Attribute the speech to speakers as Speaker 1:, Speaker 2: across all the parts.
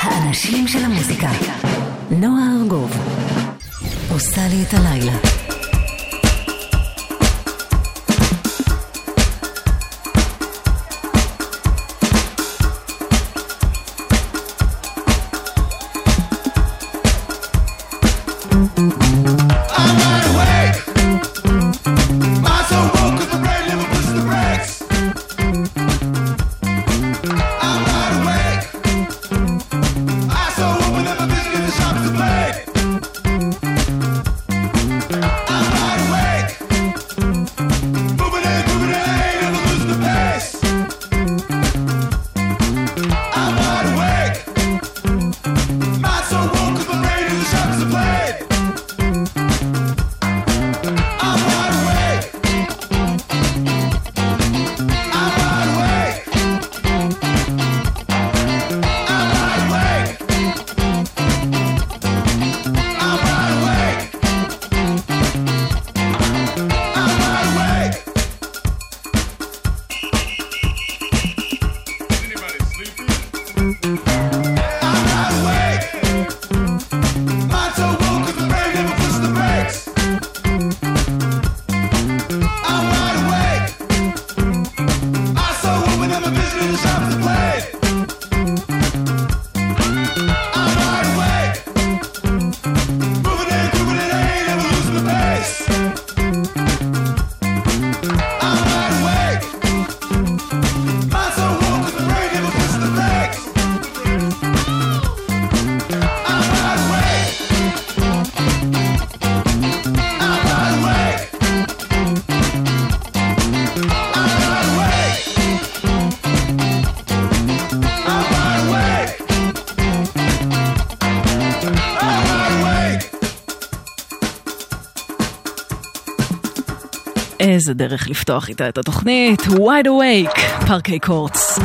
Speaker 1: האנשים של המוזיקה. נועה ארגוב עושה לי את הלילה.
Speaker 2: איזה דרך לפתוח איתה את התוכנית, wide awake, פארקי קורטס.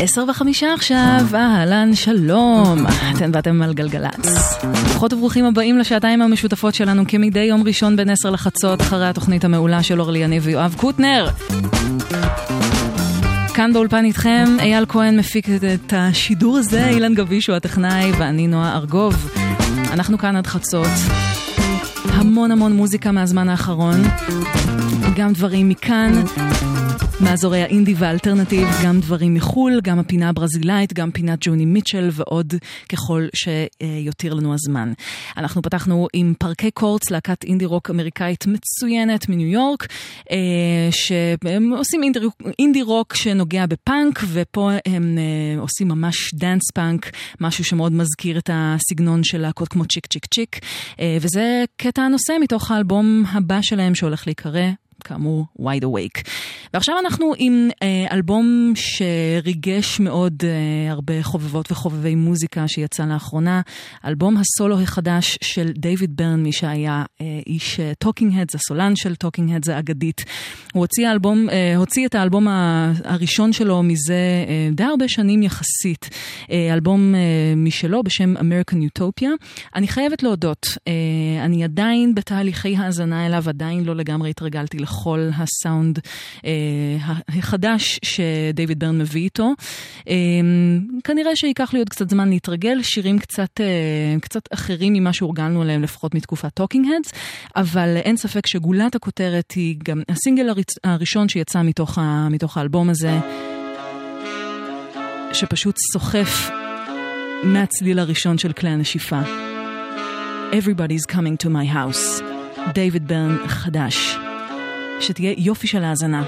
Speaker 2: עשר וחמישה עכשיו, אהלן, שלום, אתם ואתם על גלגלצ. ברוכות וברוכים הבאים לשעתיים המשותפות שלנו כמדי יום ראשון בין עשר לחצות, אחרי התוכנית המעולה של אורלי יניב ויואב קוטנר. כאן באולפן איתכם, אייל כהן מפיק את השידור הזה, אילן גביש הוא הטכנאי ואני נועה ארגוב. אנחנו כאן עד חצות. המון המון מוזיקה מהזמן האחרון, גם דברים מכאן, מאזורי האינדי והאלטרנטיב, גם דברים מחו"ל, גם הפינה הברזילאית, גם פינת ג'וני מיטשל ועוד ככל שיותיר לנו הזמן. אנחנו פתחנו עם Parquet Courts, להקת אינדי רוק אמריקאית מצוינת מניו יורק, אה, שהם עושים אינדי, אינדי רוק שנוגע בפאנק, ופה הם אה, עושים ממש dance punk, משהו שמאוד מזכיר את הסגנון של להקות כמו Chk Chk Chk, אה, וזה קטע הנושא מתוך האלבום הבא שלהם שהולך להיקרא. כאמור, wide awake. ועכשיו אנחנו עם אה, אלבום שריגש מאוד אה, הרבה חובבות וחובבי מוזיקה שיצא לאחרונה, אלבום הסולו החדש של דיוויד ברן, מי שהיה אה, איש Talking אה, Heads, הסולן של Talking Heads האגדית. הוא הוציא, האלבום, אה, הוציא את האלבום הראשון שלו מזה אה, די הרבה שנים יחסית, אה, אלבום אה, משלו בשם American Utopia. אני חייבת להודות, אה, אני עדיין בתהליכי האזנה אליו, עדיין לא לגמרי התרגלתי לכל הסאונד אה, החדש שדייוויד ברן מביא איתו. אה, כנראה שייקח לי עוד קצת זמן להתרגל, שירים קצת, אה, קצת אחרים ממה שהורגלנו עליהם, לפחות מתקופת Talking Heads, אבל אין ספק שגולת הכותרת היא גם הסינגל. הראשון שיצא מתוך, ה... מתוך האלבום הזה, שפשוט סוחף מהצליל הראשון של כלי הנשיפה. Everybody's coming to my house. דייוויד ברן חדש. שתהיה יופי של האזנה.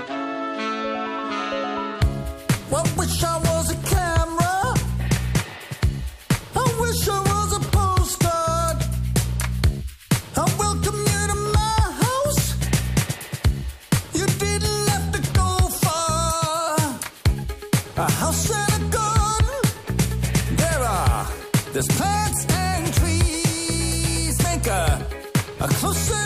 Speaker 2: There's plants and trees make a, a closer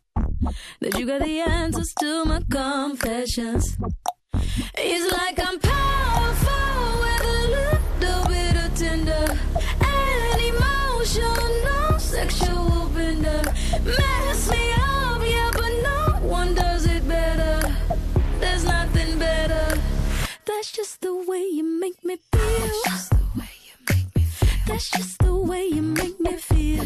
Speaker 3: that you got the answers to my confessions. It's like I'm powerful with a little bit of tender and emotional sexual bender. Mess me up, yeah, but no one does it better. There's nothing better. That's just the way you make me feel. That's just the way you make me feel. That's just the way you make me feel.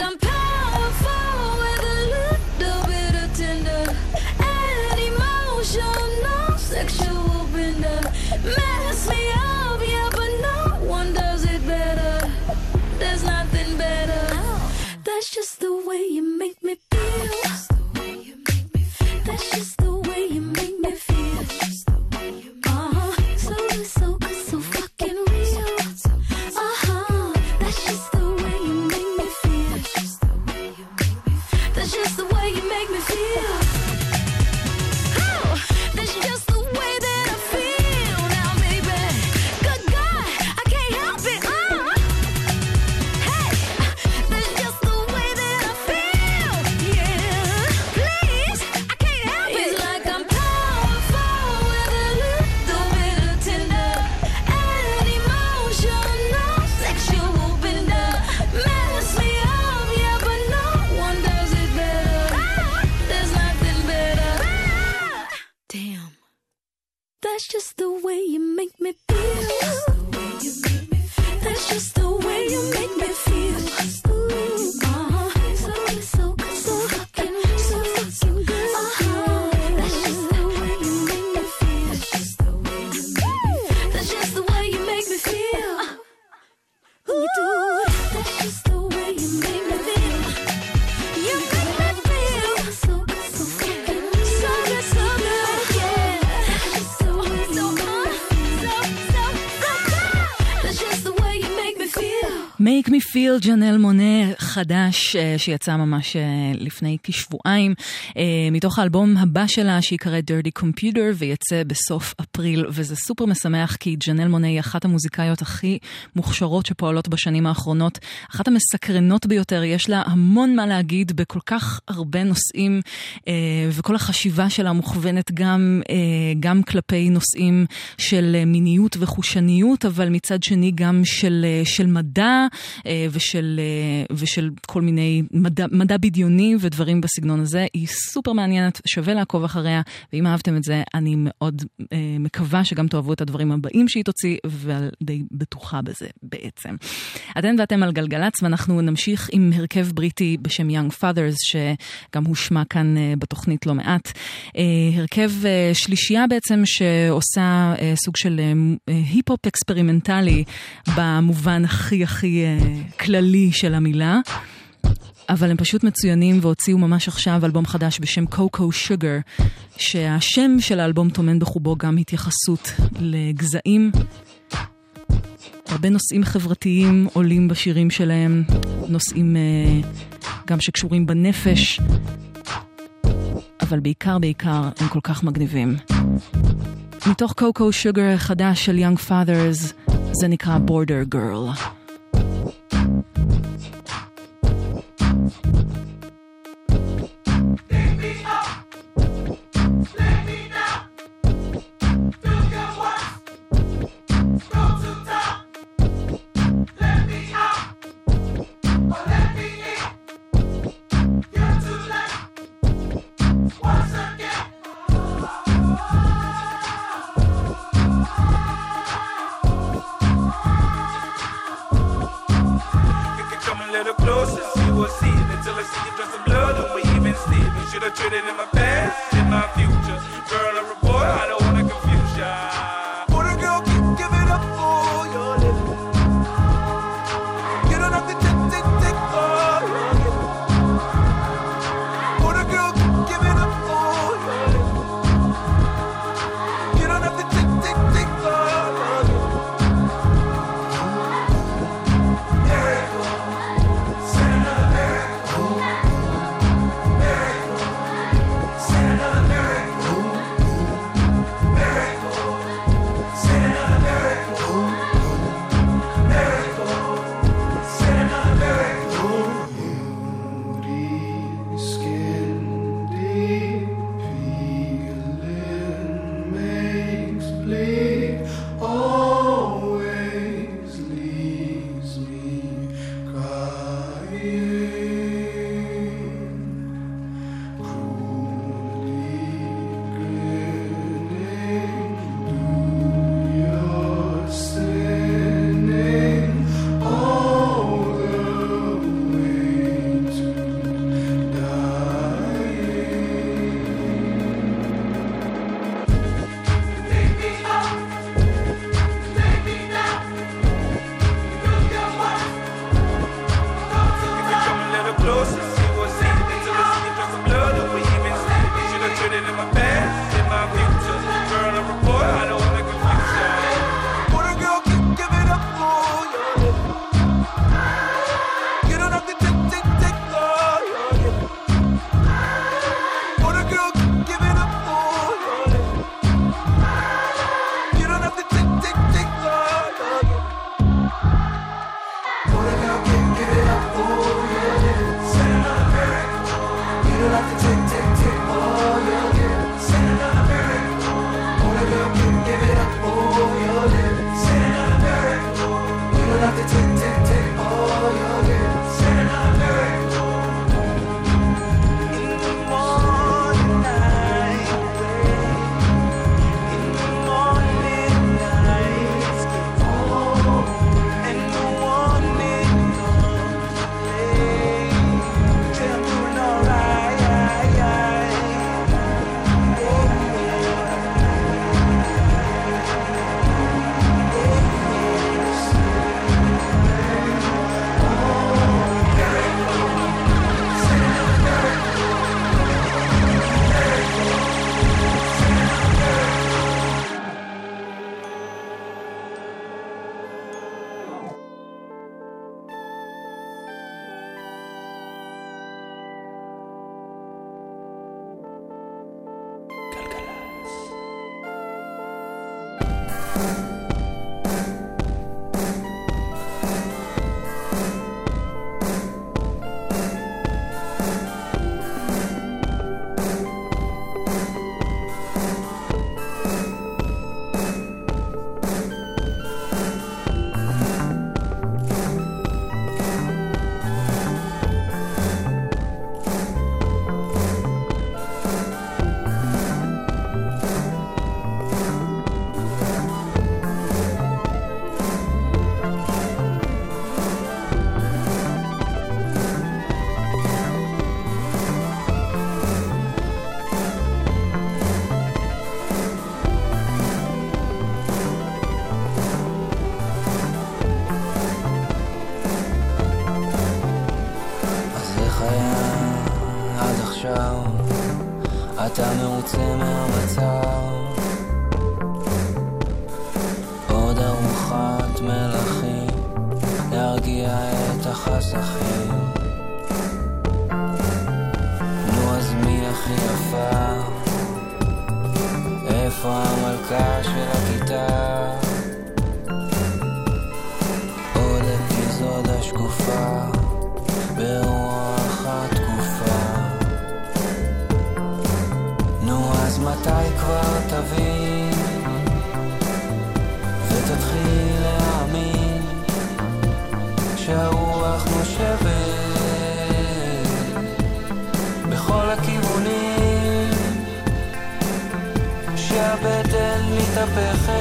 Speaker 3: That's just the way you make me feel. That's just the way you make me feel. That's just the way you make me feel. Feel
Speaker 2: ג'נל מונה חדש אה, שיצא ממש אה, לפני כשבועיים אה, מתוך האלבום הבא שלה שיקרא Dirty Computer ויצא בסוף אפריל וזה סופר משמח כי ג'נל מונה היא אחת המוזיקאיות הכי מוכשרות שפועלות בשנים האחרונות, אחת המסקרנות ביותר, יש לה המון מה להגיד בכל כך הרבה נושאים וכל החשיבה שלה מוכוונת גם, גם כלפי נושאים של מיניות וחושניות אבל מצד שני גם של, של מדע. אה, ושל, אה, ושל כל מיני מדע, מדע בדיוני ודברים בסגנון הזה. היא סופר מעניינת, שווה לעקוב אחריה, ואם אהבתם את זה, אני מאוד אה, מקווה שגם תאהבו את הדברים הבאים שהיא תוציא, ודי בטוחה בזה בעצם. אתן ואתם על גלגלצ, ואנחנו נמשיך עם הרכב בריטי בשם Young Fathers, שגם הושמע כאן בתוכנית לא מעט. הרכב שלישייה בעצם שעושה סוג של היפ-הופ אקספרימנטלי במובן הכי הכי כללי של המילה. אבל הם פשוט מצוינים והוציאו ממש עכשיו אלבום חדש בשם Cocoa Sugar, שהשם של האלבום טומן בחובו גם התייחסות לגזעים. הרבה נושאים חברתיים עולים בשירים שלהם, נושאים גם שקשורים בנפש, אבל בעיקר בעיקר הם כל כך מגניבים. מתוך קוקו שוגר החדש של Young Fathers, זה נקרא Border Girl.
Speaker 4: never seen you dress in blood when we even sleep. Should've traded in my pants. A
Speaker 3: aferrer.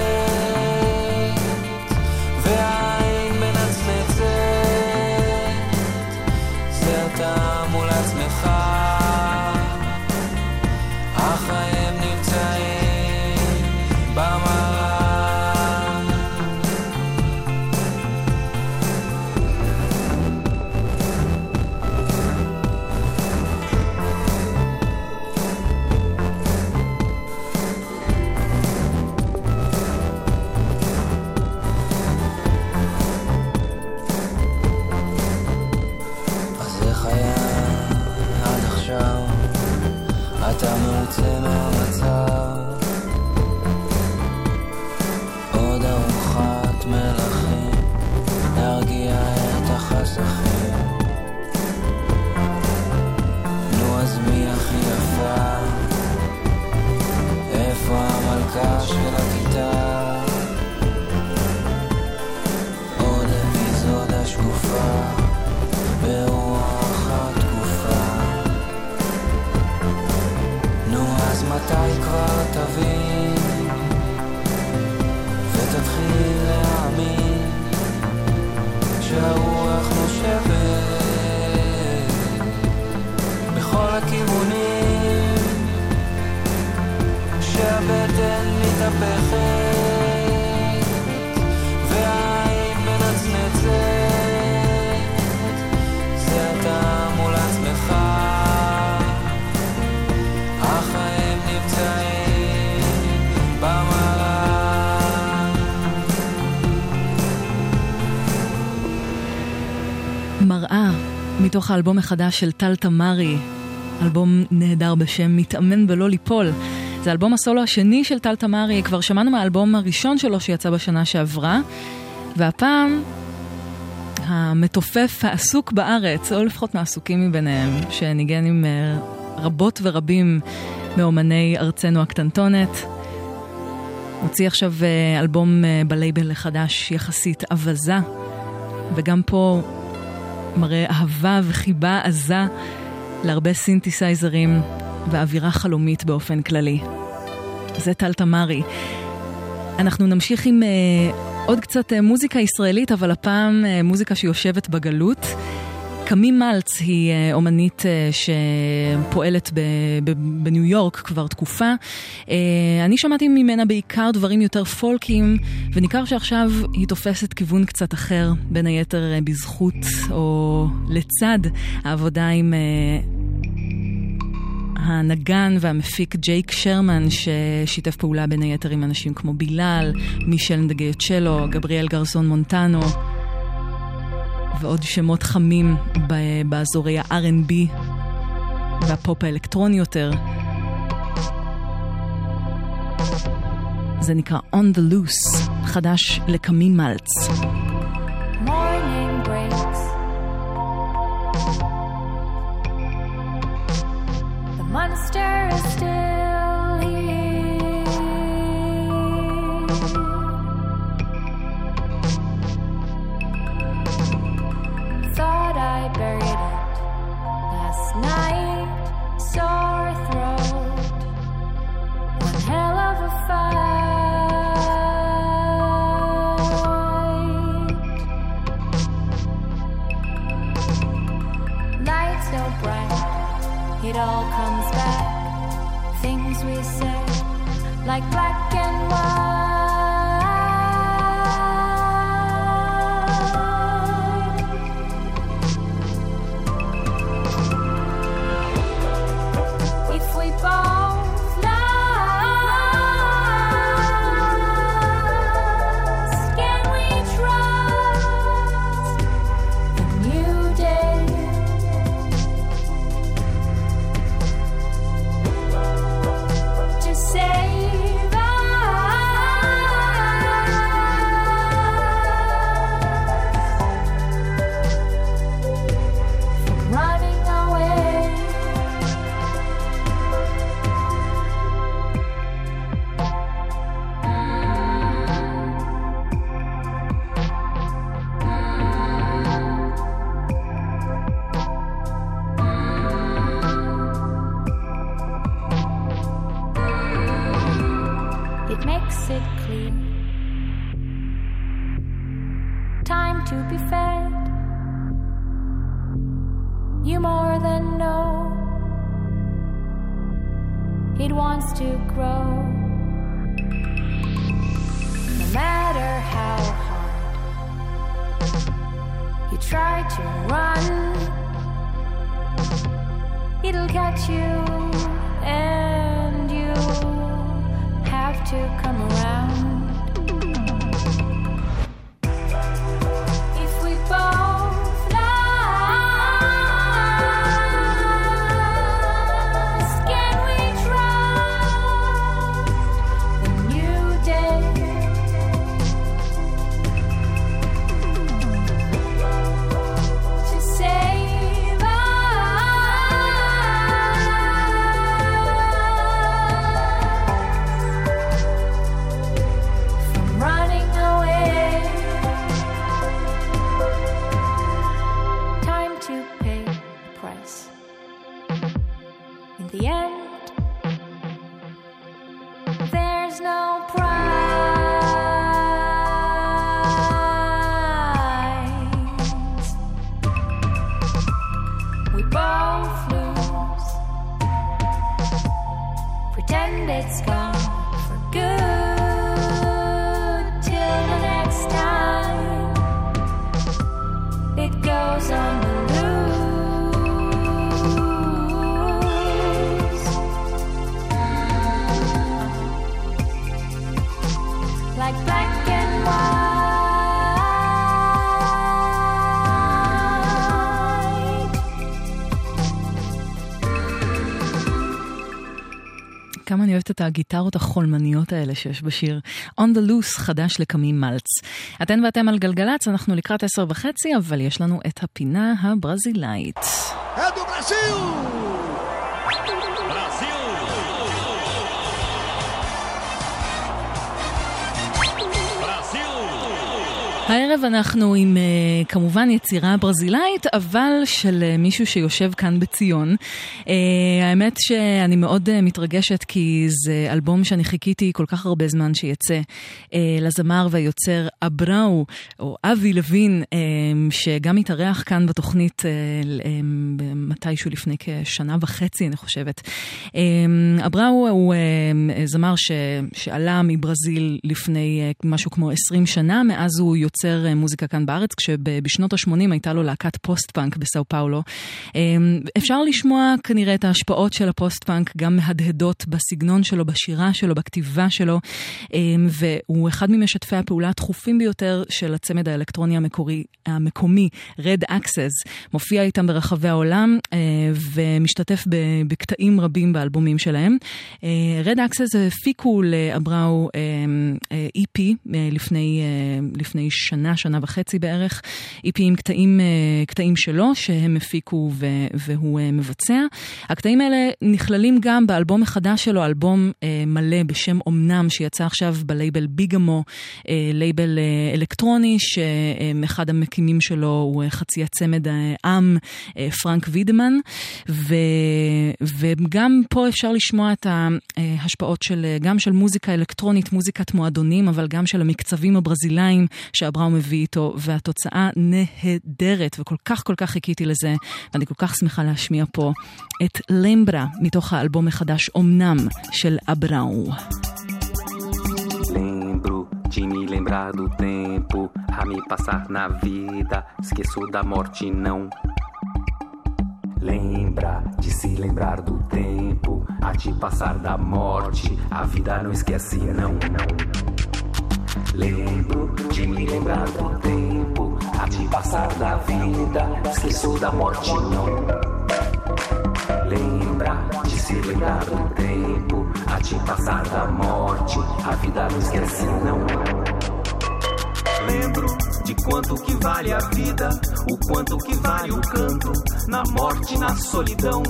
Speaker 3: מתוך האלבום החדש של טל תמרי, אלבום נהדר בשם מתאמן בלא ליפול. זה אלבום הסולו השני של טל תמרי, כבר שמענו מהאלבום הראשון שלו שיצא בשנה שעברה, והפעם המתופף העסוק בארץ, או לפחות מהעסוקים מביניהם, שניגן עם אה, רבות ורבים מאומני ארצנו הקטנטונת. הוציא עכשיו אה, אלבום אה, בלייבל החדש יחסית אווזה, וגם פה מראה אהבה וחיבה עזה להרבה סינתסייזרים ואווירה חלומית באופן כללי. זה טל תמרי. אנחנו נמשיך עם uh, עוד קצת uh, מוזיקה ישראלית, אבל הפעם uh, מוזיקה שיושבת בגלות. קמי מלץ היא אה, אומנית אה, שפועלת בניו יורק כבר תקופה. אה, אני שמעתי ממנה בעיקר דברים יותר פולקיים, וניכר שעכשיו היא תופסת כיוון קצת אחר, בין היתר בזכות או לצד העבודה עם... הנגן והמפיק ג'ייק שרמן, ששיתף פעולה בין היתר עם אנשים כמו בילאל, מישל נדגיוצ'לו, גבריאל גרסון מונטנו. ועוד שמות חמים באזורי ה-R&B והפופ האלקטרוני יותר. זה נקרא On the Loose, חדש לקמי מלץ. monster is still
Speaker 2: כמה אני אוהבת את הגיטרות החולמניות האלה שיש בשיר. On the loose, חדש לקמים מלץ. אתן ואתם על גלגלצ, אנחנו לקראת עשר וחצי, אבל יש לנו את הפינה הברזילאית. הערב אנחנו עם uh, כמובן יצירה ברזילאית, אבל של uh, מישהו שיושב כאן בציון. Uh, האמת שאני מאוד מתרגשת כי זה אלבום שאני חיכיתי כל כך הרבה זמן שיצא לזמר והיוצר אבראו, או אבי לוין, שגם התארח כאן בתוכנית מתישהו לפני כשנה וחצי, אני חושבת. אבראו הוא זמר שעלה מברזיל לפני משהו כמו 20 שנה, מאז הוא יוצא... יוצר אה, מוזיקה כאן בארץ, כשבשנות ה-80 הייתה לו להקת פוסט-פאנק בסאו פאולו. אמ, אפשר לשמוע כנראה את ההשפעות של הפוסט-פאנק גם מהדהדות בסגנון שלו, בשירה שלו, בכתיבה שלו, אמ, והוא אחד ממשתפי הפעולה התכופים ביותר של הצמד האלקטרוני המקורי, המקומי, Red Axes. מופיע איתם ברחבי העולם אה, ומשתתף בקטעים רבים באלבומים שלהם. אה, Red Axes הפיקו לאבראו EP לפני, לפני שנה, שנה וחצי בערך, EP עם קטעים, אה, קטעים שלו שהם הפיקו והוא אה, מבצע. הקטעים האלה נכללים גם באלבום החדש שלו, אלבום אה, מלא בשם אומנם, שיצא עכשיו בלייבל Bigamo, לייבל אלקטרוני, שאחד המקימים שלו הוא חצי הצמד Âme, פרנק וידמן, ו, וגם פה אפשר לשמוע את ההשפעות של, גם של מוזיקה אלקטרונית, מוזיקת מועדונים, אבל גם של המקצבים הברזילאים, שאבראום מביא איתו, והתוצאה נהדרת, וכל כך כל כך חיכיתי לזה, ואני כל כך שמחה להשמיע פה את למברה, מתוך האלבום החדש אמנם של אבראו. de me lembrar do tempo a me passar na vida. Esqueço da morte, não. Lembra de se lembrar do tempo a te passar da morte. A vida não esquece, não, não. Lembro de me lembrar do tempo, a te passar da vida, esqueço da morte não. Lembra de se lembrar do tempo, a te passar da morte, a vida não esquece não. Lembro de quanto que vale a vida, o quanto que vale o canto, na morte, na solidão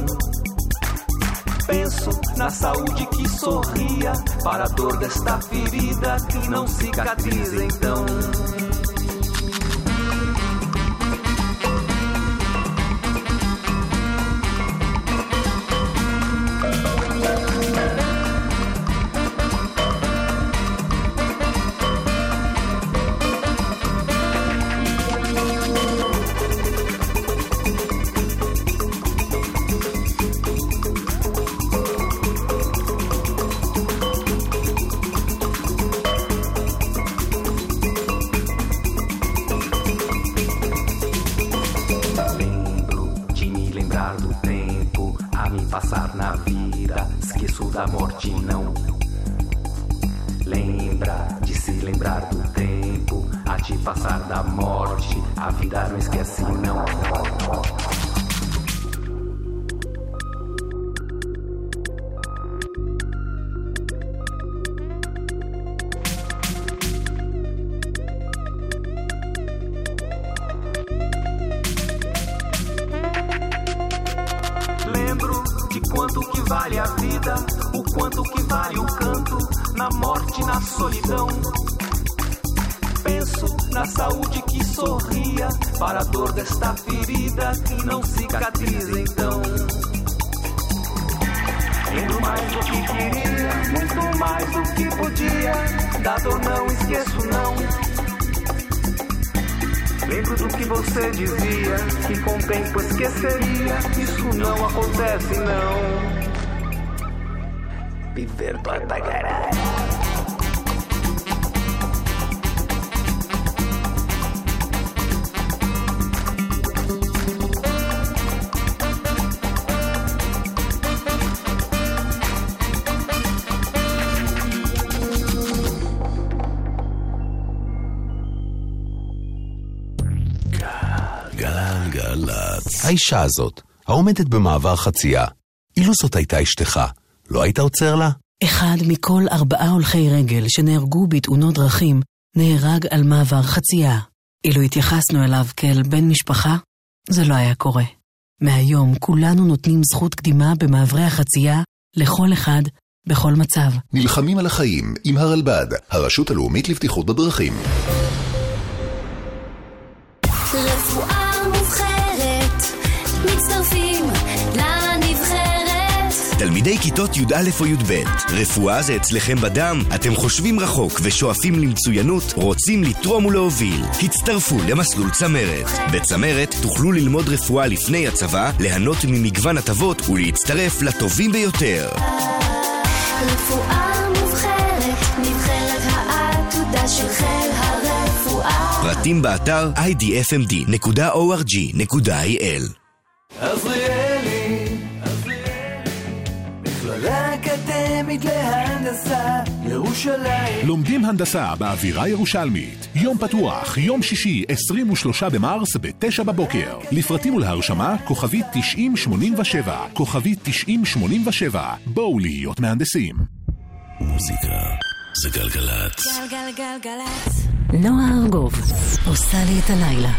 Speaker 2: penso na saúde que sorria para a dor desta ferida que não cicatriza então.
Speaker 5: passar na vida, esqueço da morte não. Lembra de se lembrar do tempo, a te passar da morte, a vida não esquece não.
Speaker 6: האישה הזאת, העומדת במעבר חצייה, אילו זאת הייתה אשתך, לא היית עוצר לה? אחד מכל ארבעה הולכי רגל שנהרגו בתאונות דרכים נהרג על מעבר חצייה. אילו התייחסנו אליו כאל בן משפחה, זה לא היה קורה. מהיום כולנו נותנים זכות קדימה במעברי החצייה לכל אחד, בכל מצב.
Speaker 7: נלחמים על החיים עם הרלב"ד, הרשות הלאומית לבטיחות בדרכים.
Speaker 8: תלמידי כיתות י"א או י"ב, רפואה זה אצלכם בדם? אתם חושבים רחוק ושואפים למצוינות? רוצים לתרום ולהוביל? הצטרפו למסלול צמרת. בצמרת תוכלו ללמוד רפואה לפני הצבא, ליהנות ממגוון הטבות ולהצטרף לטובים ביותר.
Speaker 3: רפואה מובחרת, נבחרת העתודה של חיל הרפואה.
Speaker 8: פרטים באתר idfmd.org.il
Speaker 9: עזריאלי, אקדמית להנדסה, ירושלים.
Speaker 10: לומדים הנדסה באווירה ירושלמית. יום פתוח, יום שישי, 23 במרס, ב-9 בבוקר. לפרטים ולהרשמה, כוכבית 9087, כוכבית 9087. בואו להיות מהנדסים.
Speaker 11: מוזיקה זה גלגלצ.
Speaker 3: גלגלגלגלצ.
Speaker 1: נועה ארגוב עושה לי את הלילה.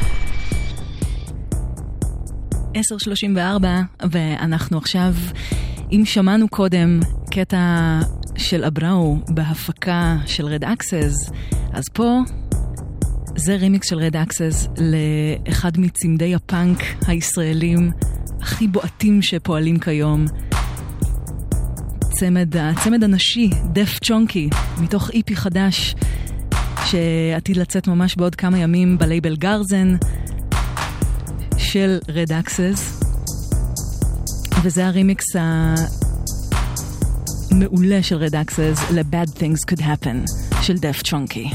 Speaker 2: 10.34, ואנחנו עכשיו, אם שמענו קודם קטע של אבראו בהפקה של Red Axes, אז פה זה רימיקס של Red Axes לאחד מצמדי הפאנק הישראלים הכי בועטים שפועלים כיום. צמד, הצמד הנשי, Deaf Chonky, מתוך EP חדש, שעתיד לצאת ממש בעוד כמה ימים בלייבל גרזן. של Red Axes, וזה הרימיקס המעולה של Red Axes ל-Bad Things Could Happen של
Speaker 12: Deaf Chonky.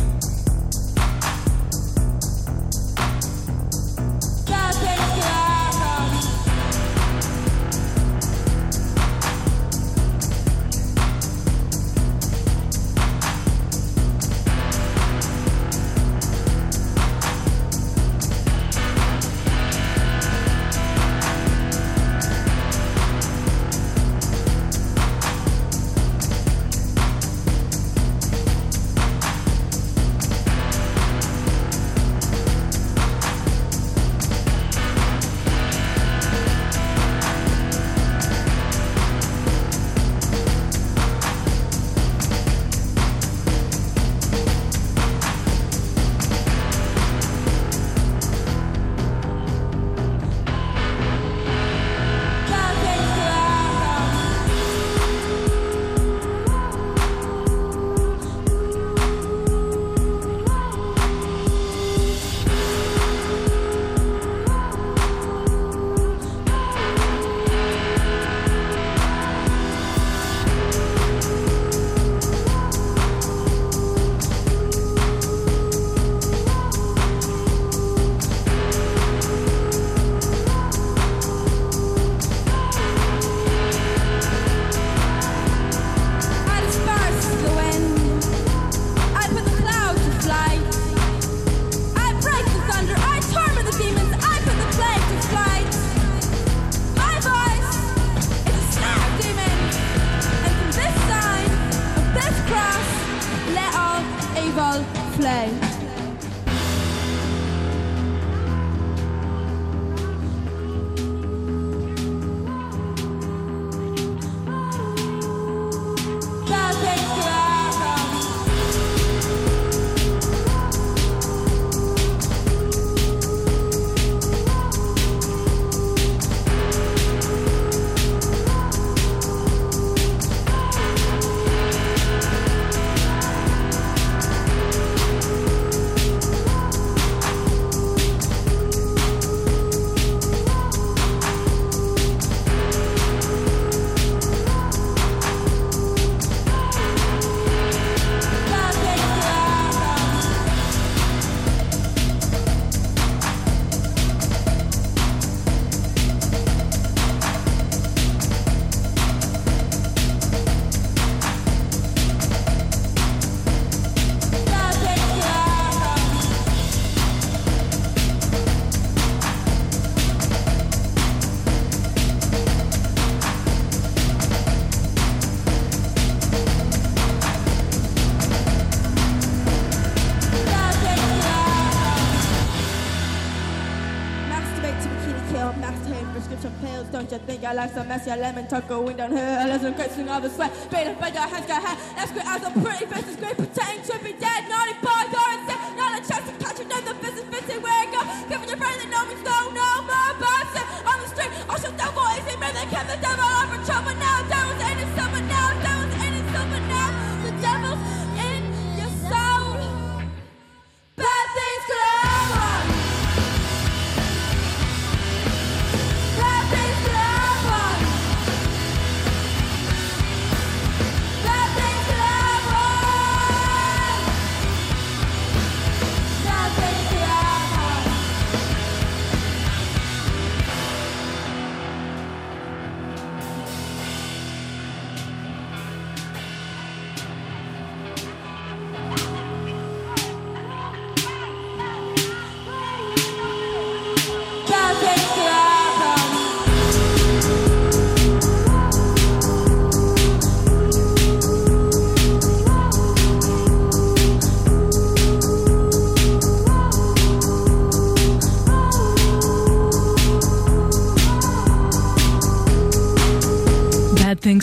Speaker 12: Some messy lemon tuck going down here? Listen, great swing of the sweat. Beat up by your hands, got hat. That's great as a pretty face is great. Pretend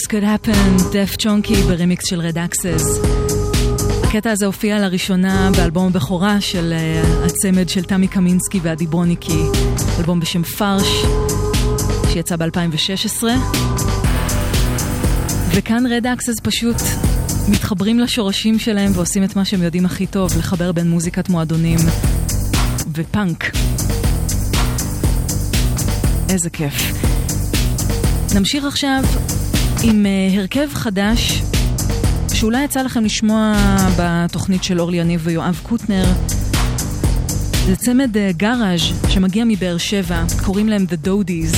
Speaker 12: Things Could Happen,
Speaker 2: Deaf Chonky ברמיקס של Red Axes. הקטע הזה הופיע לראשונה באלבום הבכורה של uh, הצמד של תמי קמינסקי ועדי ברוניקי, אלבום בשם פרש, שיצא ב-2016. וכאן Red Axes פשוט מתחברים לשורשים שלהם ועושים את מה שהם יודעים הכי טוב, לחבר בין מוזיקת מועדונים ופאנק. איזה כיף. נמשיך עכשיו עם אה, הרכב חדש שאולי יצא לכם לשמוע בתוכנית של אורלי יניב ויואב קוטנר. זה צמד אה, גאראז' שמגיע מבאר שבע, קוראים להם The Dodies.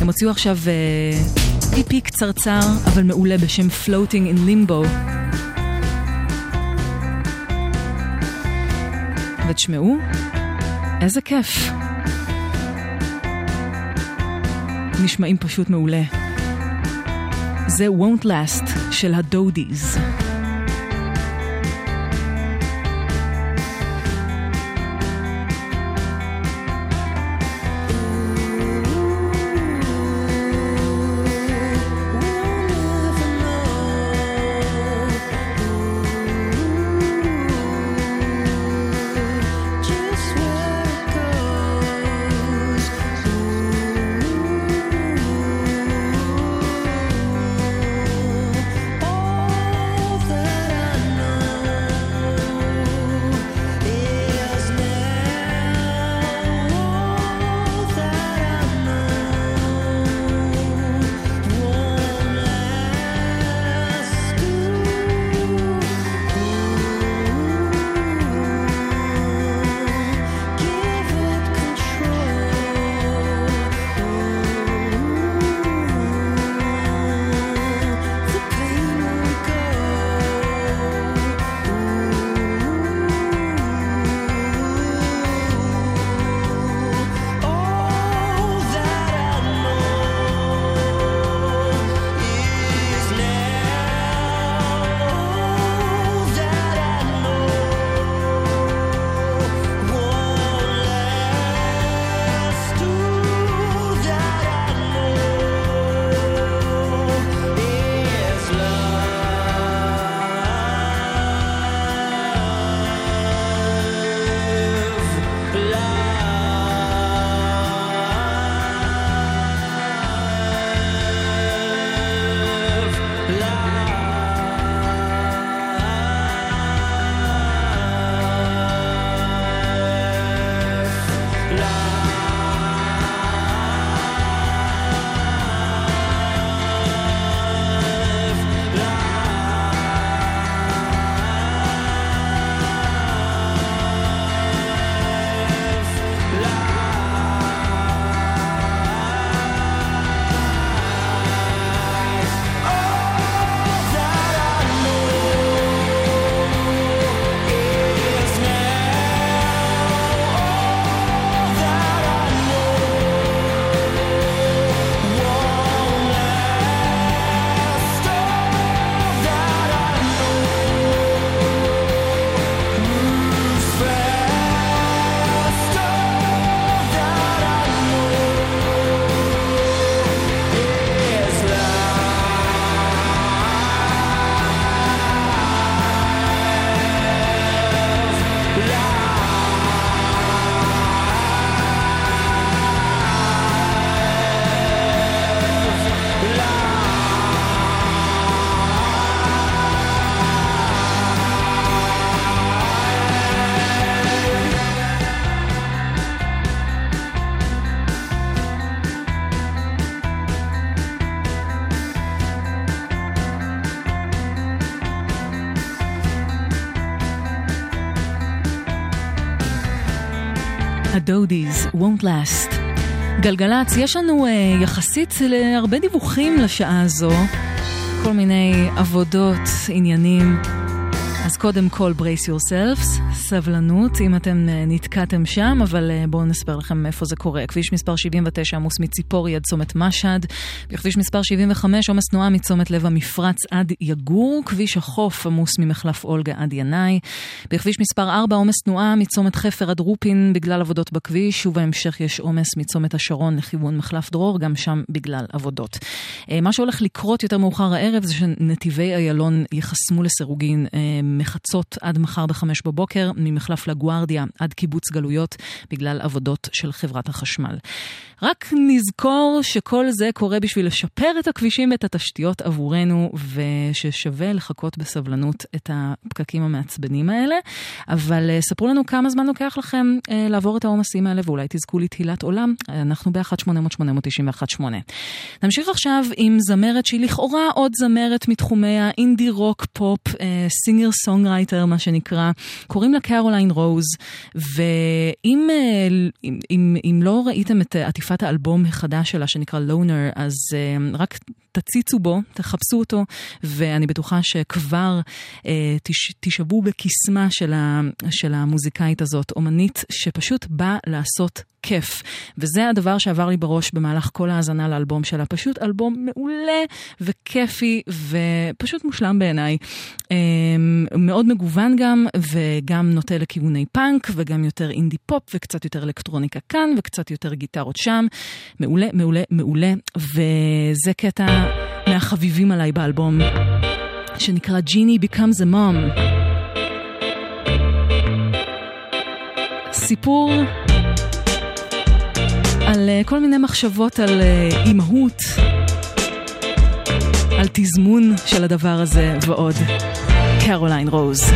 Speaker 2: הם הוציאו עכשיו אה, איפי קצרצר אבל מעולה בשם Floating in Limbo. ותשמעו, איזה כיף. נשמעים פשוט מעולה. זה Won't Last של הדודיז. הדודיז, won't last. גלגלצ, יש לנו uh, יחסית להרבה דיווחים לשעה הזו, כל מיני עבודות, עניינים. אז קודם כל brace yourselves, סבלנות, אם אתם אה, נתקעתם שם, אבל אה, בואו נספר לכם איפה זה קורה. כביש מספר 79 עמוס מציפורי עד צומת משהד, בכביש מספר 75 עומס תנועה מצומת לב המפרץ עד יגור, כביש החוף עמוס ממחלף אולגה עד ינאי, בכביש מספר 4 עומס תנועה מצומת חפר עד רופין בגלל עבודות בכביש, ובהמשך יש עומס מצומת השרון לכיוון מחלף דרור, גם שם בגלל עבודות. אה, מה שהולך לקרות יותר מאוחר הערב זה שנתיבי איילון ייחסמו לסירוגין מחצות עד מחר בחמש בבוקר, ממחלף לגוארדיה עד קיבוץ גלויות, בגלל עבודות של חברת החשמל. רק נזכור שכל זה קורה בשביל לשפר את הכבישים ואת התשתיות עבורנו, וששווה לחכות בסבלנות את הפקקים המעצבנים האלה. אבל uh, ספרו לנו כמה זמן לוקח לכם uh, לעבור את העומסים האלה, ואולי תזכו לתהילת עולם. אנחנו ב-1-800-891-8. נמשיך עכשיו עם זמרת שהיא לכאורה עוד זמרת מתחומי האינדי רוק פופ, singer songwriter מה שנקרא. קוראים לה קרוליין רוז, ואם אם, אם, אם לא ראיתם את עטיפת האלבום החדש שלה שנקרא Loner, אז uh, רק תציצו בו, תחפשו אותו, ואני בטוחה שכבר uh, תש, תשבו בקסמה של, ה, של המוזיקאית הזאת, אומנית שפשוט באה לעשות כיף. וזה הדבר שעבר לי בראש במהלך כל ההאזנה לאלבום שלה. פשוט אלבום מעולה וכיפי ופשוט מושלם בעיניי. אמ, מאוד מגוון גם, וגם נוטה לכיווני פאנק, וגם יותר אינדי פופ, וקצת יותר אלקטרוניקה כאן, וקצת יותר גיטרות שם. מעולה, מעולה, מעולה. וזה קטע מהחביבים עליי באלבום, שנקרא ג'יני Becomes a Mom. סיפור על uh, כל מיני מחשבות על uh, אימהות, על תזמון של הדבר הזה ועוד. קרוליין רוז.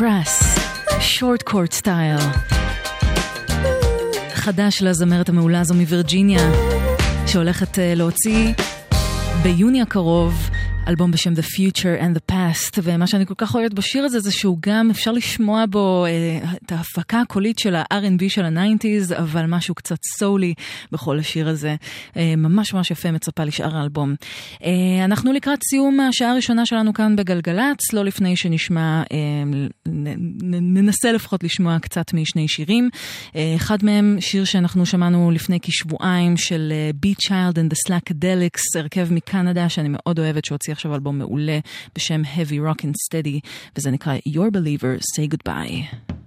Speaker 2: פרס, שורט קורט סטייל. חדש לזמרת המעולה הזו מווירג'יניה, שהולכת אה, להוציא ביוני הקרוב אלבום בשם The Future and the Past, ומה שאני כל כך אוהבת בשיר הזה זה שהוא גם, אפשר לשמוע בו אה, את ההפקה הקולית של ה-R&B של ה-90's, אבל משהו קצת סולי בכל השיר הזה. אה, ממש ממש יפה, מצפה לשאר האלבום. אה, אנחנו לקראת סיום השעה הראשונה שלנו כאן בגלגלצ, לא לפני שנשמע, אה, נ, ננסה לפחות לשמוע קצת משני שירים. אה, אחד מהם, שיר שאנחנו שמענו לפני כשבועיים של אה, Beat Child and the Slackadelics, הרכב מקנדה שאני מאוד אוהבת, שהוציא עכשיו אלבום מעולה בשם Heavy Rock and Steady, וזה נקרא Your Believer, Say Goodbye.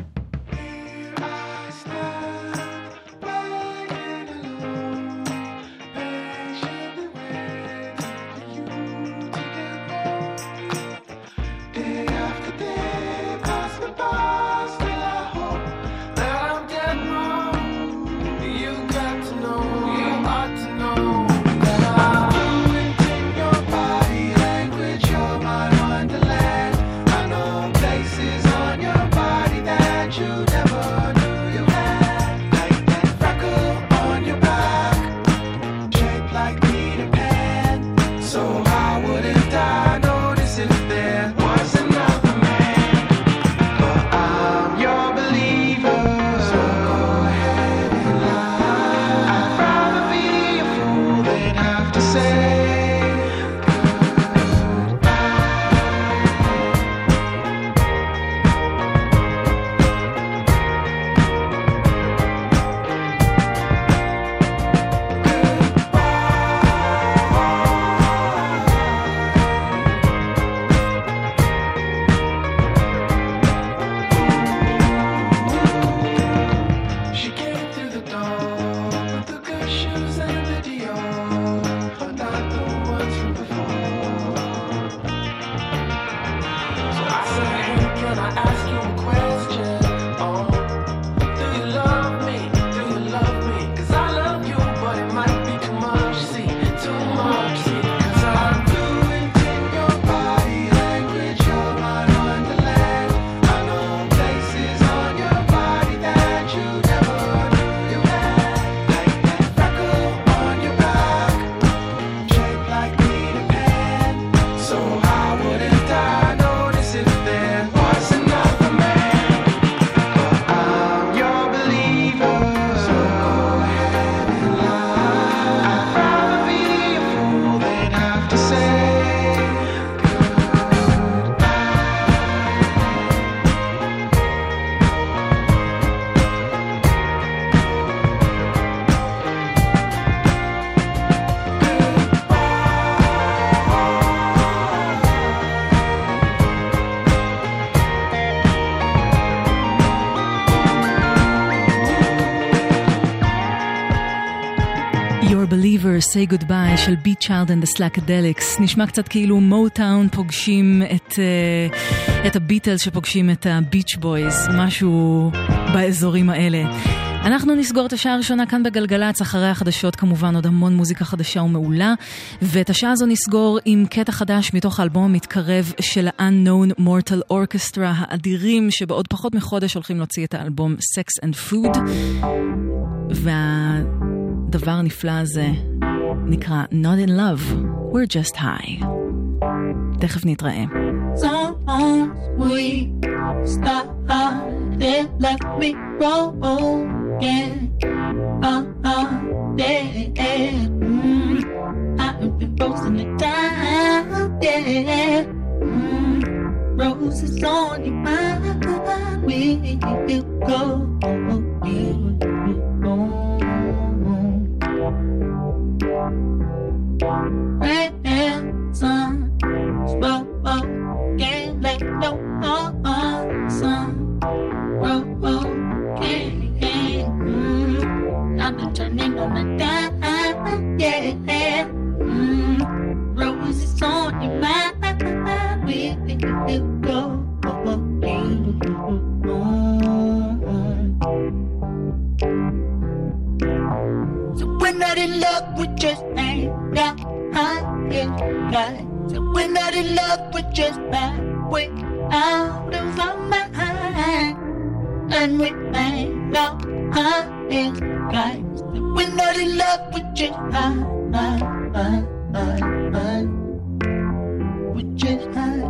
Speaker 2: Say Goodbye של צ'יילד and the Slackadelics. נשמע קצת כאילו מוטאון פוגשים את, uh, את הביטלס שפוגשים את הביץ' בויז, משהו באזורים האלה. אנחנו נסגור את השעה הראשונה כאן בגלגלצ, אחרי החדשות כמובן עוד המון מוזיקה חדשה ומעולה, ואת השעה הזו נסגור עם קטע חדש מתוך האלבום המתקרב של ה-Unknown Mortal Orchestra האדירים, שבעוד פחות מחודש הולכים להוציא את האלבום Sex and Food, והדבר הנפלא הזה נקרא Not in Love, We're Just High. תכף נתראה.
Speaker 13: Sometimes we start they left me broken. Uh, uh, yeah. Mm, I've been frozen to time, yeah. Mm, roses on your mind, where you go, you go. roses on your mind, where you go, not in love, we just ain't that high in life. So we're not in love, we're just bad. we out of our mind. And we ain't not high in life. So we're not in love, We just high, high, high, high, high. We just
Speaker 14: high.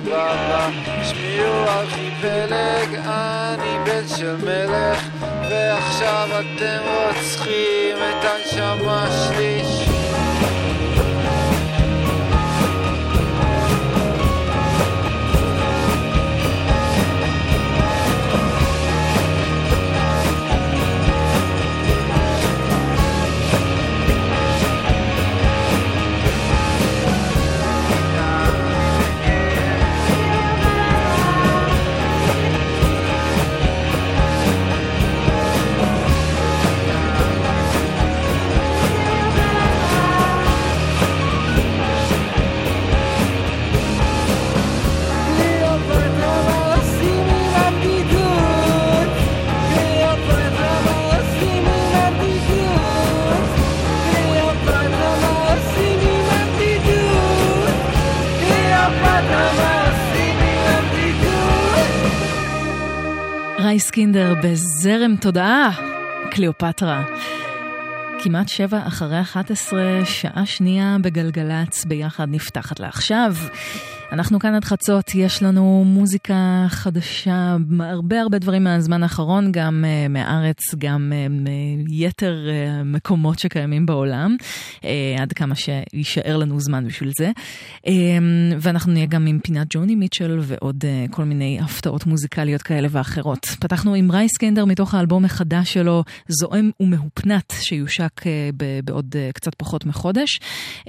Speaker 13: blá
Speaker 2: blá. קינדר בזרם תודעה, קליאופטרה. כמעט שבע אחרי 11, שעה שנייה בגלגלצ ביחד נפתחת לעכשיו. אנחנו כאן עד חצות, יש לנו מוזיקה חדשה, הרבה הרבה דברים מהזמן האחרון, גם uh, מהארץ, גם uh, מיתר uh, מקומות שקיימים בעולם, uh, עד כמה שיישאר לנו זמן בשביל זה. Uh, ואנחנו נהיה גם עם פינת ג'וני מיטשל ועוד uh, כל מיני הפתעות מוזיקליות כאלה ואחרות. פתחנו עם רייס קנדר מתוך האלבום החדש שלו, זועם ומהופנת, שיושק uh, בעוד uh, קצת פחות מחודש. Uh,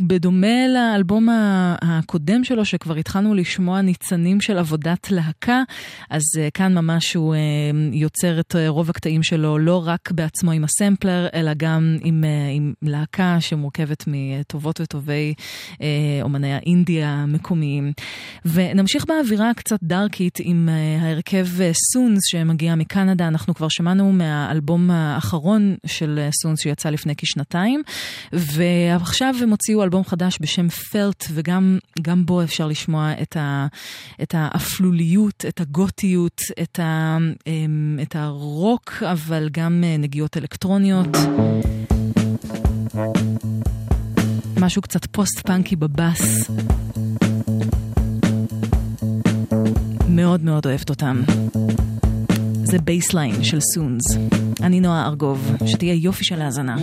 Speaker 2: ובדומה לאלבום ה... הקודם שלו, שכבר התחלנו לשמוע ניצנים של עבודת להקה, אז uh, כאן ממש הוא uh, יוצר את uh, רוב הקטעים שלו לא רק בעצמו עם הסמפלר, אלא גם עם, עם להקה שמורכבת מטובות וטובי אומני האינדיה המקומיים. ונמשיך באווירה קצת דארקית עם ההרכב סונס שמגיע מקנדה. אנחנו כבר שמענו מהאלבום האחרון של סונס שיצא לפני כשנתיים, ועכשיו הם הוציאו אלבום חדש בשם Felt, וגם גם בו אפשר לשמוע את, ה, את האפלוליות, את הגותיות, את, ה, אמ, את הרוק, אבל גם אה, נגיעות אלקטרוניות. משהו קצת פוסט-פאנקי בבאס. מאוד מאוד אוהבת אותם. זה Baseline של Suuns. אני נועה ארגוב, שתהיה יופי של האזנה.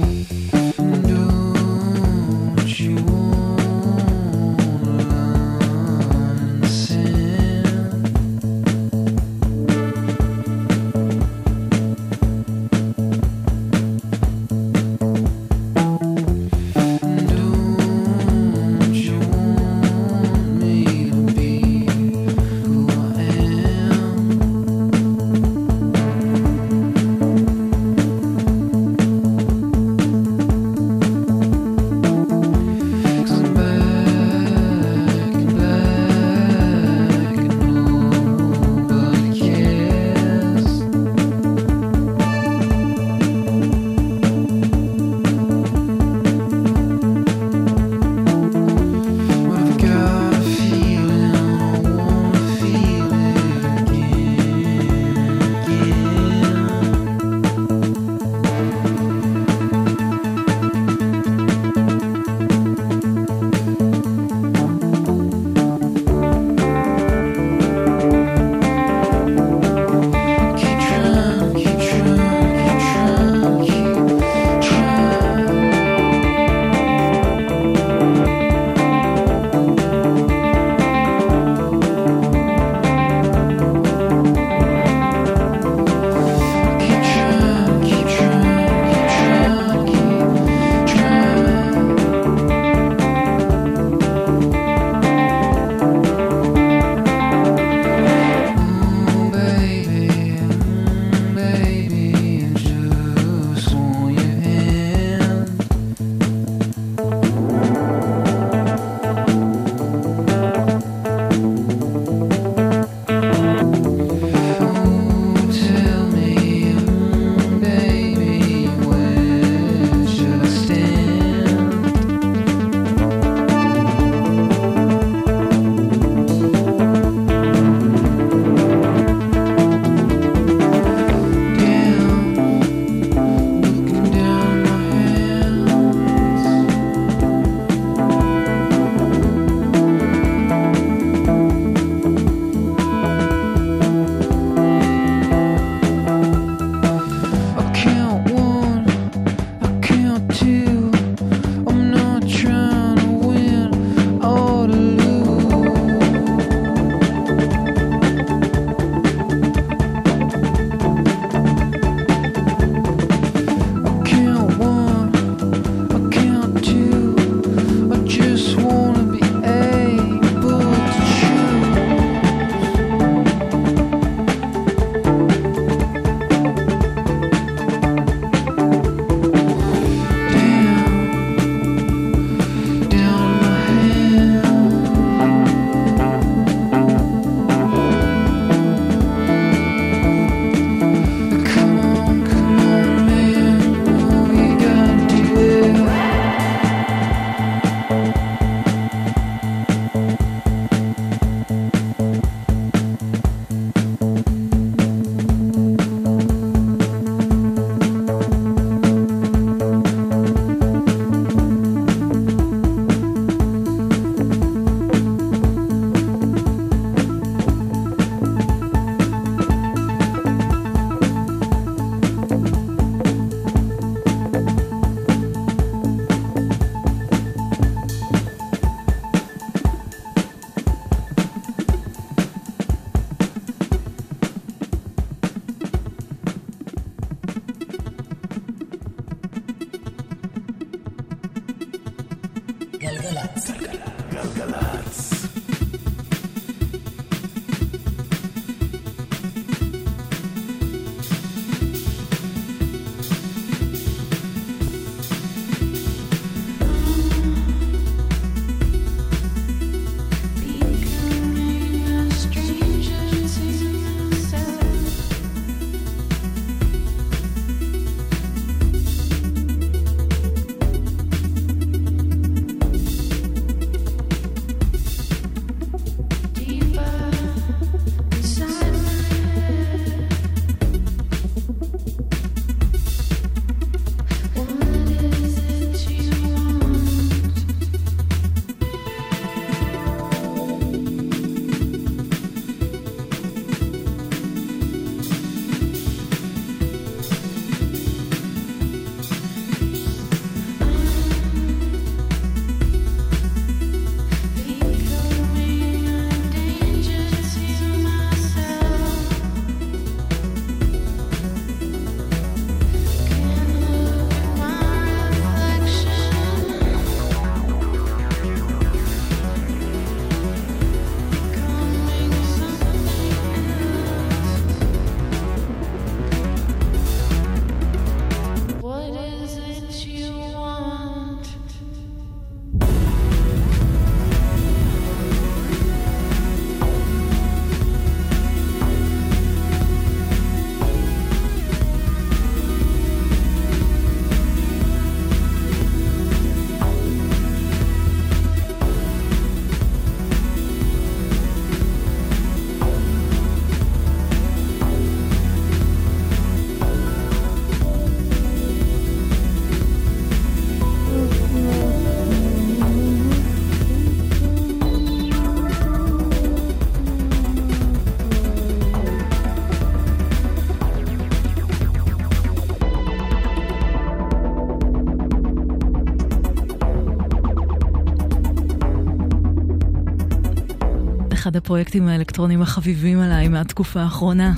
Speaker 2: אחד הפרויקטים האלקטרונים החביבים עליי מהתקופה האחרונה.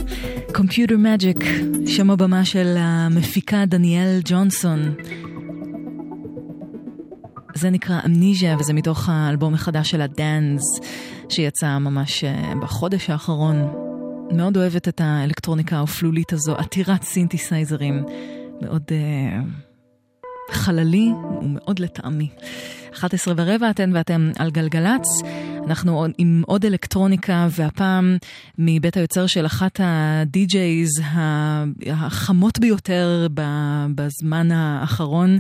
Speaker 2: Computer Magic, שם הבמה של המפיקה דניאל ג'ונסון. זה נקרא אמניזיה וזה מתוך האלבום החדש של הדאנס שיצא ממש אה, בחודש האחרון. מאוד אוהבת את האלקטרוניקה האופלולית הזו, עתירת סינתסייזרים. מאוד uh, חללי ומאוד לטעמי. 11 ורבע אתן ואתם על גלגלצ. אנחנו עם עוד אלקטרוניקה, והפעם מבית היוצר של אחת הדי-ג'ייז החמות ביותר בזמן האחרון.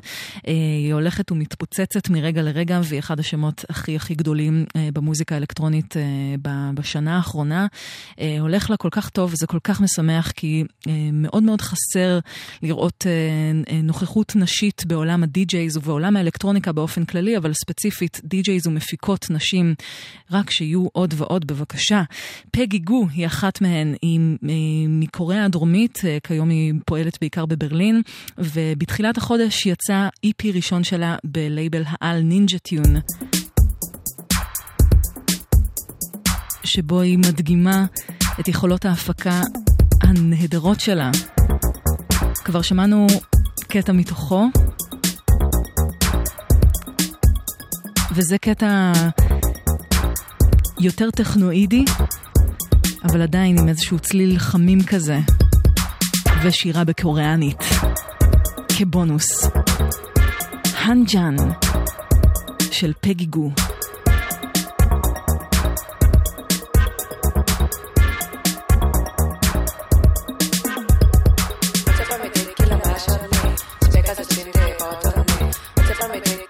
Speaker 2: אה, היא הולכת ומתפוצצת מרגע לרגע, והיא אחד השמות הכי הכי גדולים אה, במוזיקה האלקטרונית אה, בשנה האחרונה. הולך לה כל כך טוב, וזה כל כך משמח, כי מאוד מאוד חסר לראות נוכחות נשית בעולם הדי-ג'ייז ובעולם האלקטרוניקה באופן כללי, אבל ספציפית די-ג'ייז ומפיקות נשים רק שיהיו עוד ועוד בבקשה. פגי גו היא אחת מהן, היא מקוריאה הדרומית, אה, כיום היא פועלת בעיקר בברלין, ובתחילת החודש יצא EP ראשון שלה בלייבל העל נינג'ה טיון. שבו היא מדגימה את יכולות ההפקה הנהדרות שלה. כבר שמענו קטע מתוכו, וזה קטע יותר טכנואידי, אבל עדיין עם איזשהו צליל חמים כזה, ושירה בקוריאנית, כבונוס. האנג'אן של פגי גו. Thank you.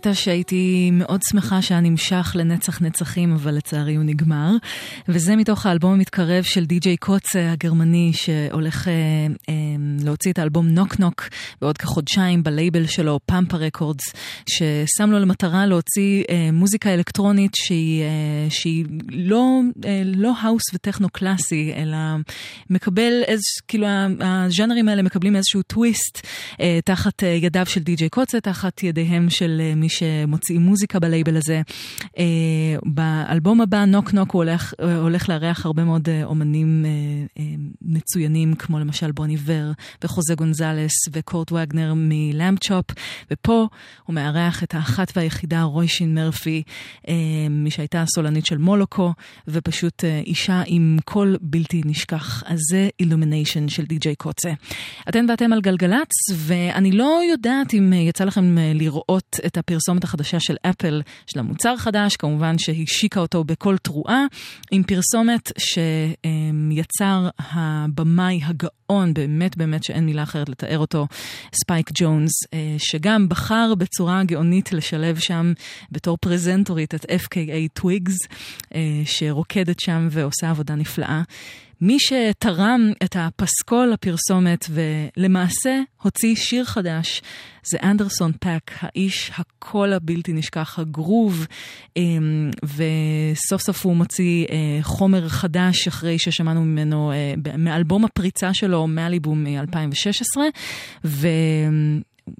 Speaker 2: קטע שהייתי מאוד שמחה שהיה נמשך לנצח נצחים, אבל לצערי הוא נגמר. וזה מתוך האלבום המתקרב של DJ Koze הגרמני, שהולך אה, אה, להוציא את האלבום Knock Knock בעוד כחודשיים בלייבל שלו, Pampa Records, ששם לו למטרה להוציא אה, מוזיקה אלקטרונית שהיא, אה, שהיא לא, אה, לא האוס וטכנו קלאסי, אלא מקבל איזה, כאילו הז'אנרים האלה מקבלים איזשהו טוויסט אה, תחת אה, ידיו של DJ Koze, תחת ידיהם של אה, מי שמוציאים מוזיקה בלייבל הזה. אה, באלבום הבא, Knock Knock, הוא הולך, אה, הולך לארח הרבה מאוד אה, אומנים אה, אה, מצוינים, כמו למשל Bon Iver וחוזה גונזלס וקורט וגנר מ Lambchop, ופה הוא מארח את האחת והיחידה רוישין מרפי, אה, מי שהייתה הסולנית של Moloko, ופשוט אה, אישה עם קול בלתי נשכח. אז זה Illumination של DJ Koze. אתן ואתם על גלגלצ, ואני לא יודעת אם אה, יצא לכם לראות את הפרסומת החדשה של אפל, של המוצר החדש, כמובן שהשיקה אותו בכל תרועה, עם פרסומת שיצר הבמאי הגאון, באמת באמת שאין מילה אחרת לתאר אותו, ספייק ג'ונס, שגם בחר בצורה גאונית לשלב שם בתור פרזנטורית את FKA twigs, שרוקדת שם ועושה עבודה נפלאה. מי שתרם את הפסקול לפרסומת ולמעשה הוציא שיר חדש זה אנדרסון פאק, האיש הקול הבלתי נשכח, הגרוב, אמ, וסוף סוף הוא מוציא אה, חומר חדש אחרי ששמענו ממנו, אה, מאלבום הפריצה שלו, מאליבו מ-2016, ו...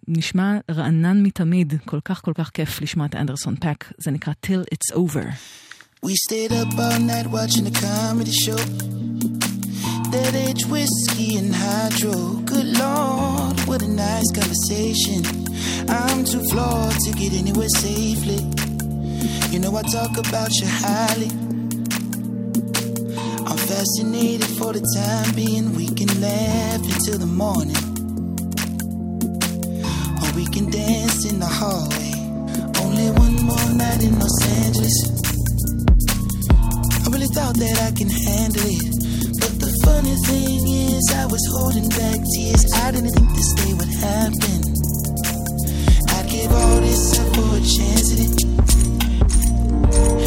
Speaker 2: נשמע רענן מתמיד, כל כך כל כך כיף לשמוע את אנדרסון פאק, זה נקרא Till It's Over.
Speaker 15: We stayed up all night watching a comedy show. That age whiskey and hydro. Good lord, what a nice conversation. I'm too flawed to get anywhere safely. You know I talk about you highly. I'm fascinated for the time being. We can laugh until the morning. We can dance in the hallway. Only one more night in Los Angeles. I really thought that I can handle it. But the funny thing is, I was holding back tears. I didn't think this day would happen. I'd give all this up for a chance at it.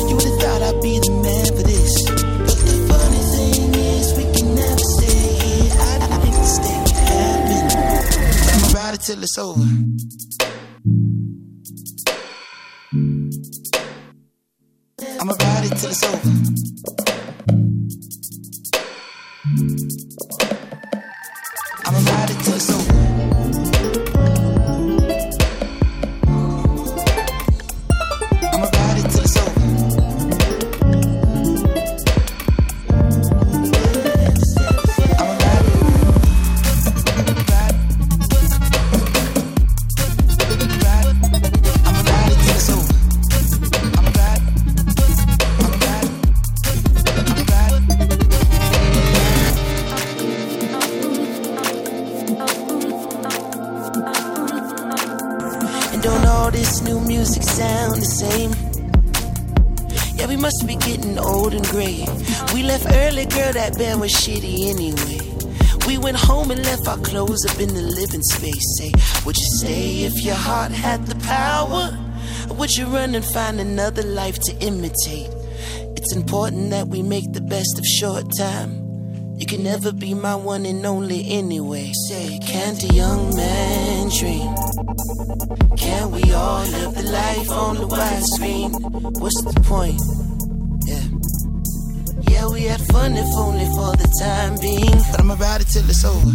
Speaker 15: You would have thought I'd be the man for this. Ride it till it's over. I'ma ride it till it's over. That band was shitty anyway. We went home and left our clothes up in the living space. Say, would you stay if your heart had the power? Or would you run and find another life to imitate? It's important that we make the best of short time. You can never be my one and only anyway. Say, can't a young man dream? Can we all live the life on the widescreen? What's the point? Yeah. We had fun if only for the time being. But I'ma ride it till it's over.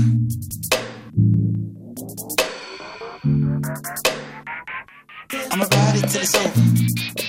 Speaker 15: I'ma ride it till it's over.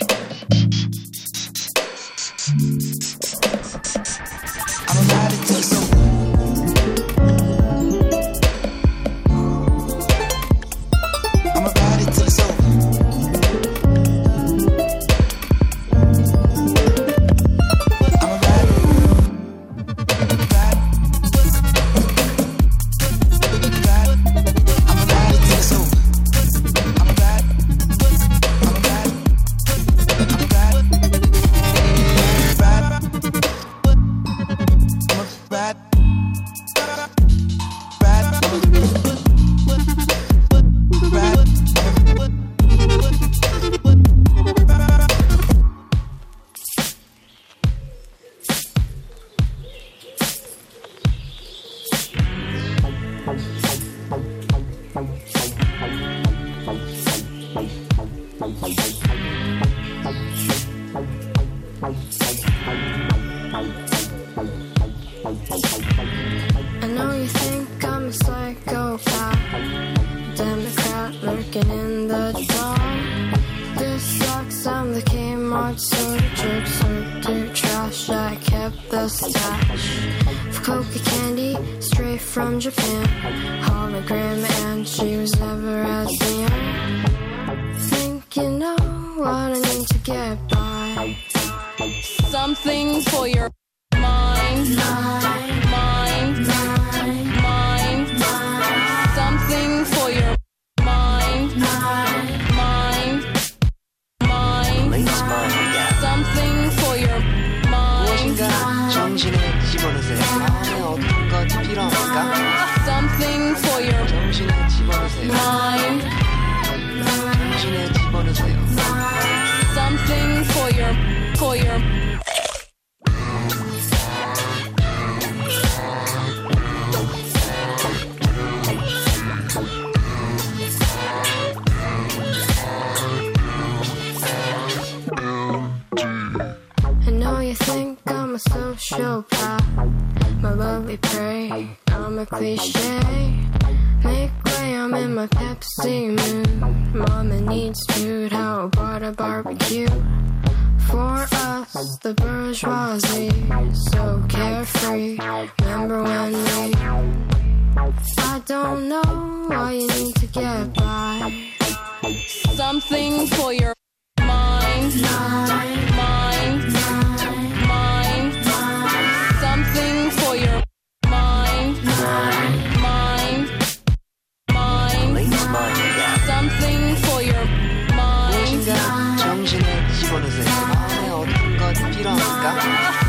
Speaker 16: 필요합니까?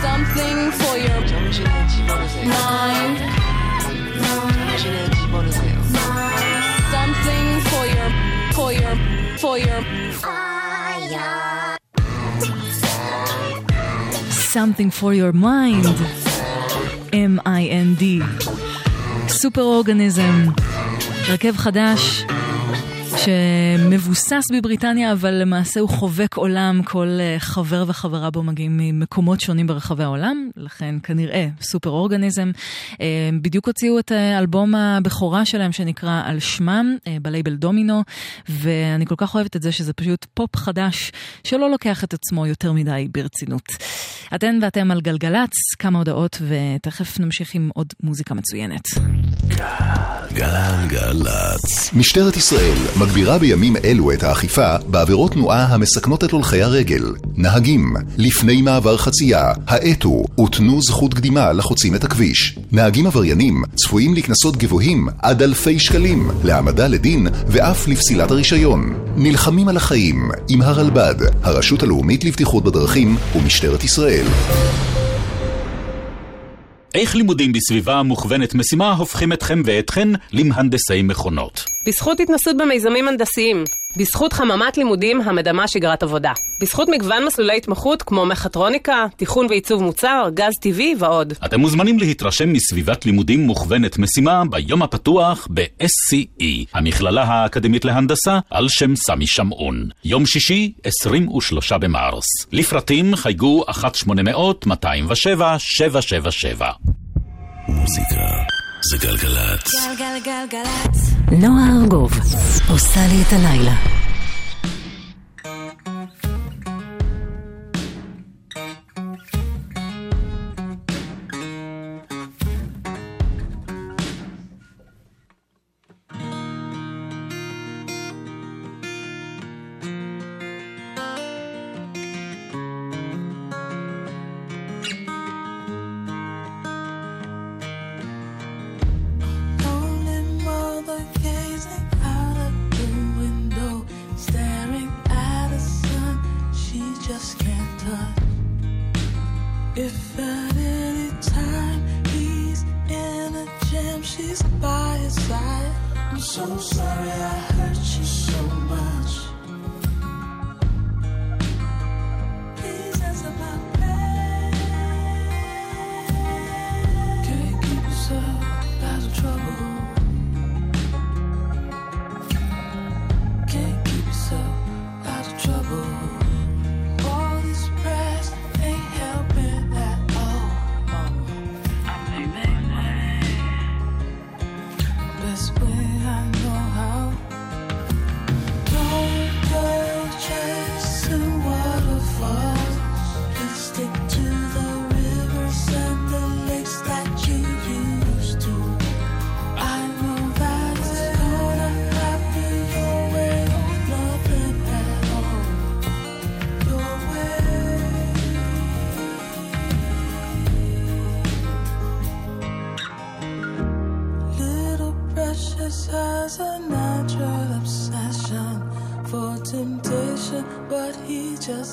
Speaker 17: Something for your
Speaker 16: 정신에 집어넣으세요.
Speaker 17: mind.
Speaker 16: 정신에 집어넣으세요.
Speaker 17: Something for your for your
Speaker 18: for
Speaker 17: your Something for your mind, M-I-N-D.
Speaker 2: סופר אורגניזם, הרכב חדש שמבוסס בבריטניה, אבל למעשה הוא חובק עולם, כל אה, חבר וחברה בו מגיעים ממקומות שונים ברחבי העולם, לכן כנראה סופר אורגניזם. אה, בדיוק הוציאו את אה, אלבום הבכורה שלהם שנקרא על שמם, בלייבל דומינו, ואני כל כך אוהבת את זה שזה פשוט פופ חדש שלא לוקח את עצמו יותר מדי ברצינות. אתן ואתם על גלגלצ, כמה הודעות, ותכף נמשיך עם עוד מוזיקה מצוינת.
Speaker 7: גלגלצ. משטרת ישראל מגבירה בימים אלו את האכיפה בעבירות תנועה המסכנות את הולכי הרגל. נהגים, לפני מעבר חצייה, האטו ותנו זכות קדימה לחוצים את הכביש. נהגים עבריינים צפויים לקנסות גבוהים עד אלפי שקלים, להעמדה לדין ואף לפסילת הרישיון. נלחמים על החיים עם הרלב"ד, הרשות הלאומית לבטיחות בדרכים ומשטרת ישראל.
Speaker 19: איך לימודים בסביבה מוכוונת משימה הופכים אתכם ואתכן למהנדסי מכונות?
Speaker 20: בזכות התנסות במיזמים הנדסיים, בזכות חממת לימודים המדמה שגרת עבודה, בזכות מגוון מסלולי התמחות כמו מכטרוניקה, תיכון ועיצוב מוצר, גז טבעי ועוד.
Speaker 19: אתם מוזמנים להתרשם מסביבת לימודים מוכוונת משימה ביום הפתוח ב-SCE, המכללה האקדמית להנדסה על שם סמי שמעון. יום שישי, 23 במרס. לפרטים חייגו 1-800-207-777.
Speaker 11: מוזיקה זה גלגלצ.
Speaker 1: גלגלגלגלצ. נועה ארגוב עושה לי את הלילה.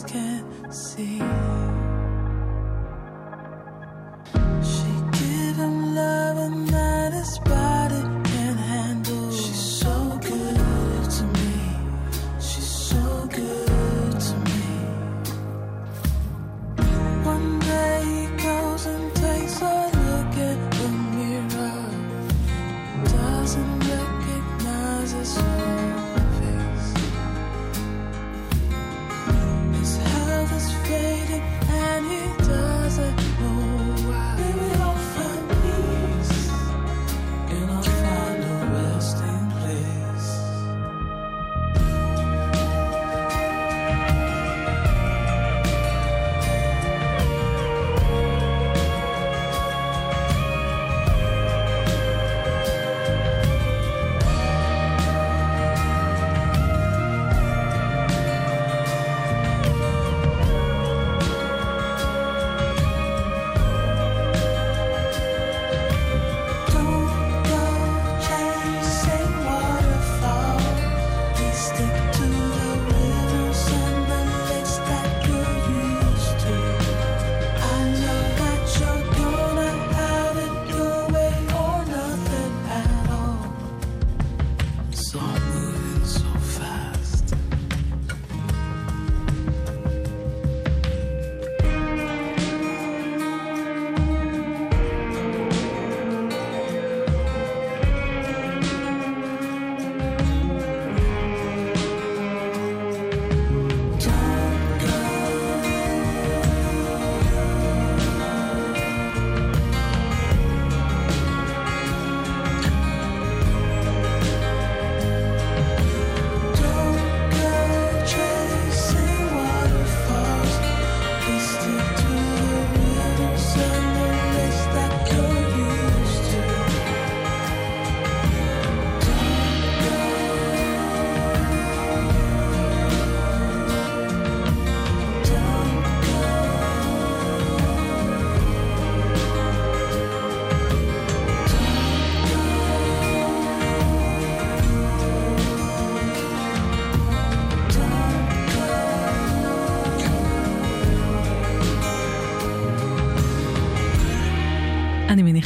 Speaker 21: Can't see.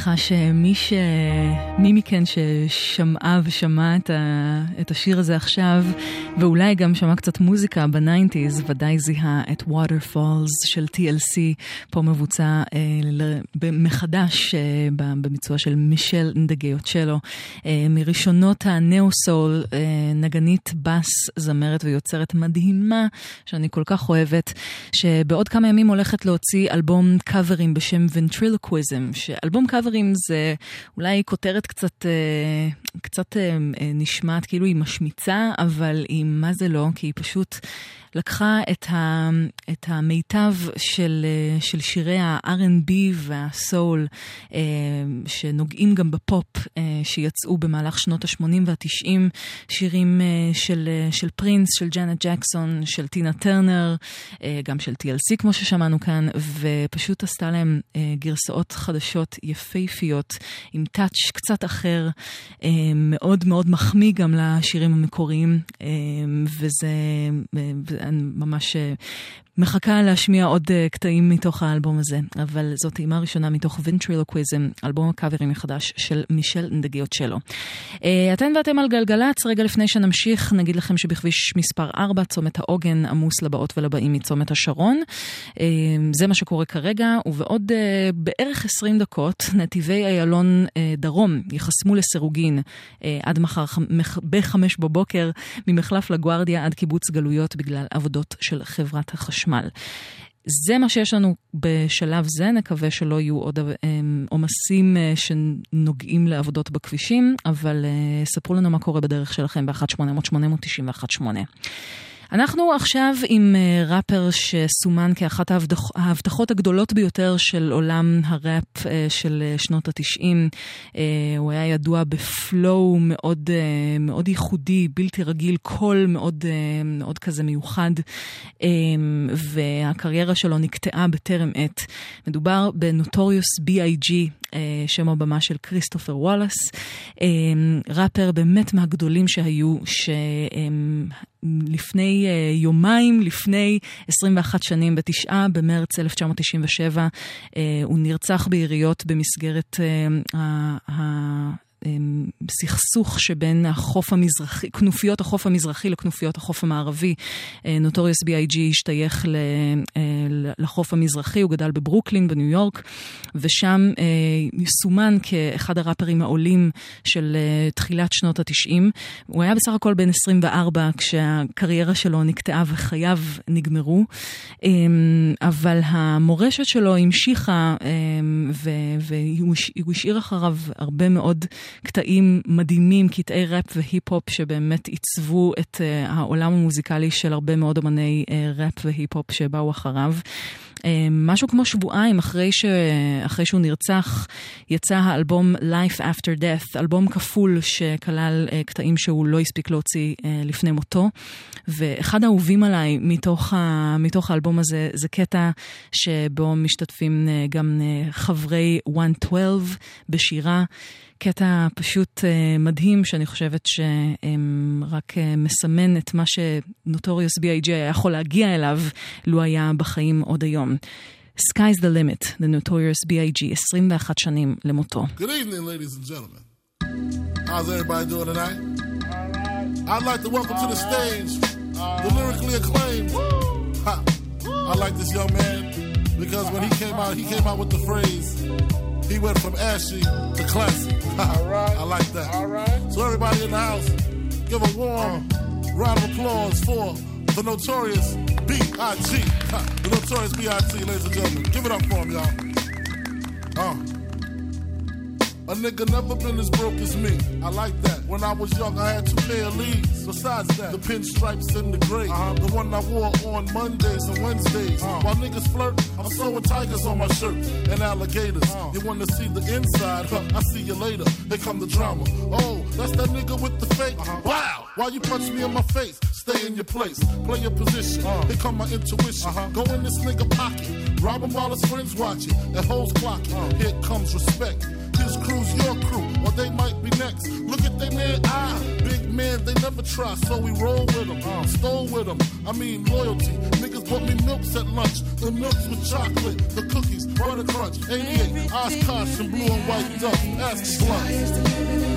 Speaker 2: מניחה שמי ש... מי מכן ששמעה ושמע את, ה... את השיר הזה עכשיו, ואולי גם שמע קצת מוזיקה ב nineties, ודאי זיהה את Waterfalls של TLC, פה מבוצע אה, ל... מחדש אה, בביצוע של מישל נדגיוצ'לו, אה, מראשונות הנאו-סול, אה, נגנית בס, זמרת ויוצרת מדהימה, שאני כל כך אוהבת, שבעוד כמה ימים הולכת להוציא אלבום קאברים בשם Ventriloquism, שאלבום קאברים זה אולי כותרת קצת, אה, קצת אה, אה, נשמעת כאילו היא משמיצה, אבל היא מה זה לא, כי היא פשוט לקחה את, ה, את המיטב של, של שירי ה-R&B והסול, אה, שנוגעים גם בפופ, אה, שיצאו במהלך שנות ה-80 וה-90, שירים אה, של, של פרינס, של ג'אנט ג'קסון, של טינה טרנר, גם של TLC כמו ששמענו כאן, ופשוט עשתה להם גרסאות חדשות יפהפיות, עם טאץ' קצת אחר, מאוד מאוד מחמיא גם לשירים המקוריים, וזה... אני ממש אה, מחכה להשמיע עוד uh, קטעים מתוך האלבום הזה, אבל זאת טעימה ראשונה מתוך Ventriloquism, אלבום הקאברים מחדש של מישל נדגיוצ'לו. Uh, אתן ואתם על גלגלצ, רגע לפני שנמשיך, נגיד לכם שבכביש מספר 4, צומת העוגן עמוס לבאות ולבאים מצומת השרון. Uh, זה מה שקורה כרגע, ובעוד uh, בערך 20 דקות, נתיבי איילון uh, דרום ייחסמו לסירוגין uh, עד מחר ב-5 בבוקר, ממחלף לגוארדיה עד קיבוץ גלויות בגלל עבודות של חברת החשמל. חשמל. זה מה שיש לנו בשלב זה, נקווה שלא יהיו עוד עומסים שנוגעים לעבודות בכבישים, אבל ספרו לנו מה קורה בדרך שלכם ב-1-800-891-8. אנחנו עכשיו עם אה, ראפר שסומן כאחת ההבטח- ההבטחות הגדולות ביותר של עולם הראפ אה, של אה, שנות התשעים. הוא היה ידוע ב flow מאוד, מאוד ייחודי, בלתי רגיל, קול מאוד, מאוד כזה מיוחד, והקריירה שלו נקטעה בטרם עת. מדובר בנוטוריוס B.I.G. אה, שם הבמה של כריסטופר וואלאס, אה, ראפר באמת מהגדולים שהיו, שלפני אה, יומיים, לפני 21 שנים, בתשעה במרץ 1997, אה, הוא נרצח ביריות במסגרת ה- סכסוך שבין החוף המזרחי, כנופיות החוף המזרחי לכנופיות החוף המערבי. נוטוריוס B.I.G. השתייך אה, לחוף המזרחי, הוא גדל בברוקלין בניו יורק, ושם אה, סומן כאחד הראפרים העולים של אה, תחילת שנות התשעים. הוא היה בסך הכל בן 24 כשהקריירה שלו נקטעה וחייו נגמרו, אמ, אבל המורשת שלו המשיכה אמ, והוא הש- הוא השאיר אחריו הרבה מאוד קטעים מדהימים, קטעי ראפ והיפ-הופ שבאמת עיצבו את uh, העולם המוזיקלי של הרבה מאוד אמני uh, ראפ והיפ-הופ שבאו אחריו. Uh, משהו כמו שבועיים אחרי, ש... אחרי שהוא נרצח, יצא האלבום Life After Death, אלבום כפול שכלל uh, קטעים שהוא לא הספיק להוציא uh, לפני מותו. ואחד האהובים עליי מתוך, ה... מתוך האלבום הזה זה קטע שבו משתתפים uh, גם חברי 112 בשירה. קטע פשוט מדהים שאני חושבת שרק מסמן את מה שנוטוריוס B.I.G. היה יכול להגיע אליו לו היה בחיים עוד היום. Sky's the limit, the notorious B.I.G. 21 שנים למותו.
Speaker 22: Good evening, ladies and gentlemen. How's everybody doing tonight? I'd like to welcome to the stage the lyrically acclaimed. Ha. I like this young man because when he came out, he came out with the phrase, he went from ashy to classy. I like that. So everybody in the house, give a warm round of applause for the notorious B.I.G. The notorious B.I.G. ladies and gentlemen. Give it up for him, y'all. Uh. A nigga never been as broke as me. I like that. When I was young, I had two pair of leads. Besides that, the pinstripes and the gray. Uh-huh. The one I wore on Mondays and Wednesdays. Uh-huh. While niggas flirt, I'm sewing tigers on my shirt and alligators. Uh-huh. You wanna see the inside? Huh, I see you later. Here come the drama. Oh, that's that nigga with the fake. Wow! Why you punch me in my face? Stay in your place. Play your position. Uh-huh. Here come my intuition. Uh-huh. Go in this nigga pocket. Rob him while his friends watching. That hoes clocking. Uh-huh. Here comes respect. His crew's your crew, or they might be next. Look at they man eye. Big man, they never try, so we roll with them. Stole with them. I mean, loyalty. Niggas bought me milks at lunch. The milks with chocolate, the cookies, butter crunch. 88, Oshkosh, and blue and white duck. Ask Blunt.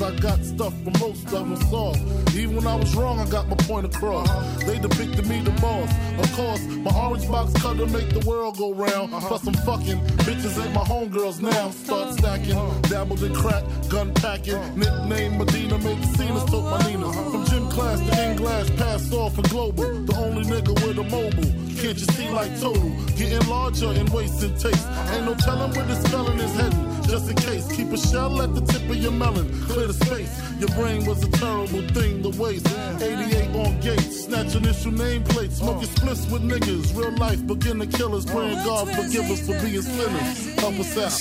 Speaker 22: Of them, long as I got stuff for most of them soft. Even when I was wrong, I got my point across. They depicted me the boss. Of course, my orange box cutter make the world go round. Uh-huh. Plus, I'm fucking bitches ain't my homegirls now. Start uh-huh. stacking, uh-huh. dabbled in crack, gun packing. Nickname Medina, made the scenes, took my Nina. From gym class to English, passed off for global. The only nigga with a mobile. Can't you see like total? Getting larger and wasting taste. Ain't no telling where this felon is heading. Just in case, keep a shell at the tip of your melon. Clear the space. Your brain was a terrible thing to waste. 88 on gates, snatch initial nameplates. Smoking splits with niggas. Real life beginner killers. Praying God forgive us for being sinners. Help us out.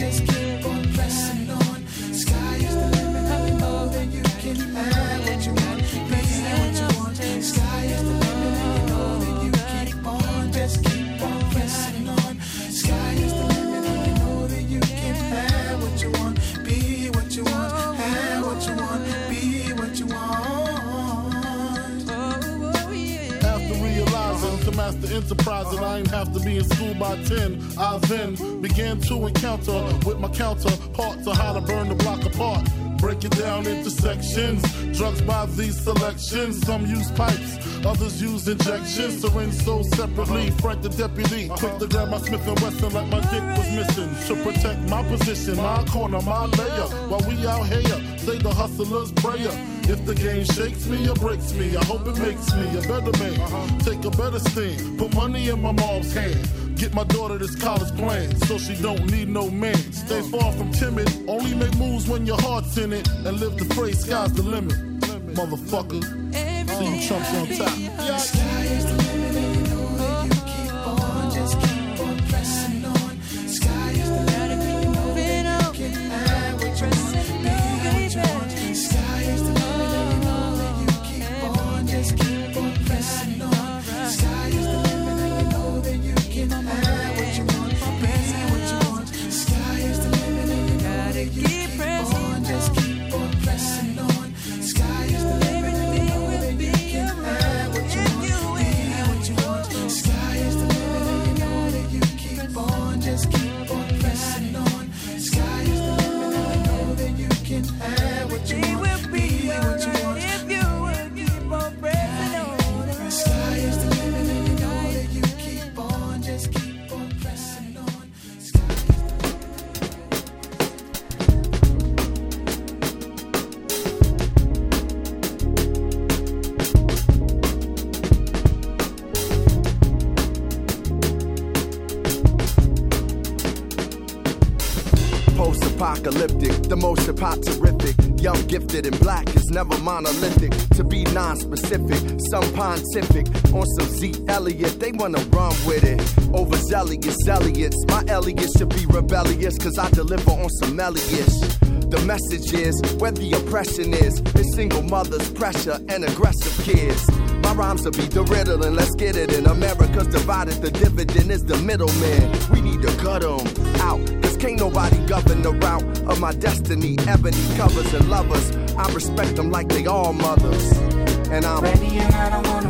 Speaker 9: Just keep on pressing on. Sky is the limit, know that you can what you want.
Speaker 22: Master enterprise and I ain't have to be in school by 10, I then began to encounter with my counterpart to how to burn the block apart. Break it down into sections. Drugs by these selections. Some use pipes, Others use injections, syringe so separately. Frank the deputy, quick to grab my Smith and Wesson like my dick was missing. To protect my position, my corner, my layer. While we out here, say the hustler's prayer. If the game shakes me or breaks me, I hope it makes me a better man. Take a better stand, put money in my mom's hand. Get my daughter this college plan so she don't need no man. Stay far from timid, only make moves when your heart's in it. And live the phrase, sky's the limit. Motherfucker, see you chumps on top.
Speaker 23: Wanna run with it. Overzealous Elliot's, my Elliot should be rebellious, cause I deliver on some Elliot. The message is where the oppression is. It's single mothers, pressure, and aggressive kids. My rhymes will be the riddle, and let's get it in. America's divided, the dividend is the middleman. We need to cut 'em out, cause can't nobody govern the route of my destiny. Ebony covers and lovers, I respect them like they all mothers. And I'm
Speaker 24: Baby, and I don't wanna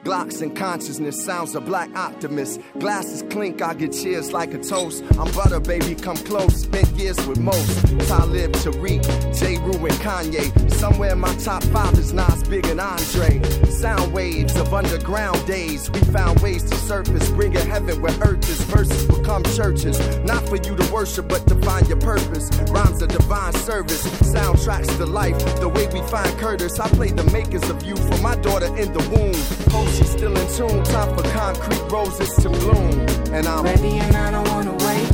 Speaker 23: Glocks and consciousness, sounds a black optimist. Glasses clink, I get cheers like a toast. I'm butter, baby, come close. Spent years with most. Talib, Tariq, J. Rue, and Kanye. Somewhere in my top five is Nas, Big, and Andre. Sound waves of underground days. We found ways to surface, bringing heaven where earth is. Verses become churches, not for you to worship, but to find your purpose. Rhymes a divine service, soundtracks to life. The way we find Curtis, I played the makers of you for my daughter in the womb. Hope she's still in tune, time for concrete roses to bloom. And I'm
Speaker 24: ready, and I don't wanna wait.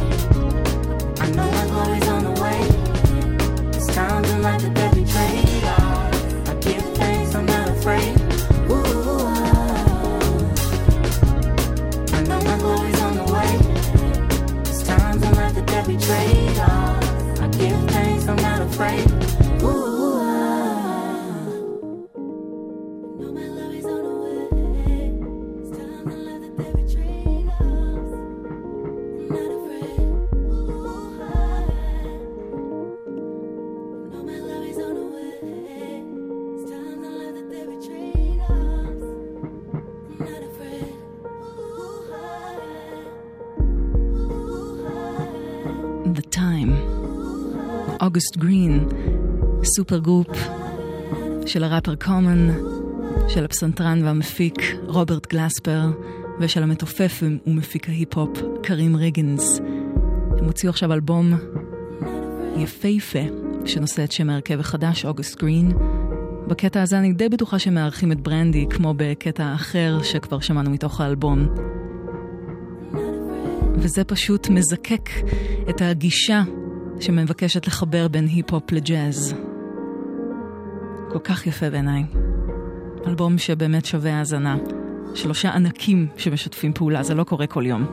Speaker 24: I know my glory's on the way. It's time to let the debt be
Speaker 2: אוגוסט גרין, super group של הראפר קומן, של הפסנתרן והמפיק רוברט גלספר, ושל המתופף ומפיק ההיפ-הופ קרים ריגנס. הם הוציאו עכשיו אלבום יפהפה, שנושא את שם ההרכב החדש, אוגוסט גרין. בקטע הזה אני די בטוחה שהם מארחים את ברנדי, כמו בקטע אחר שכבר שמענו מתוך האלבום. וזה פשוט מזקק את הגישה שמבקשת לחבר בין היפ-הופ לג'אז. כל כך יפה בעיניי. אלבום שבאמת שווה האזנה. שלושה ענקים שמשתפים פעולה, זה לא קורה כל יום.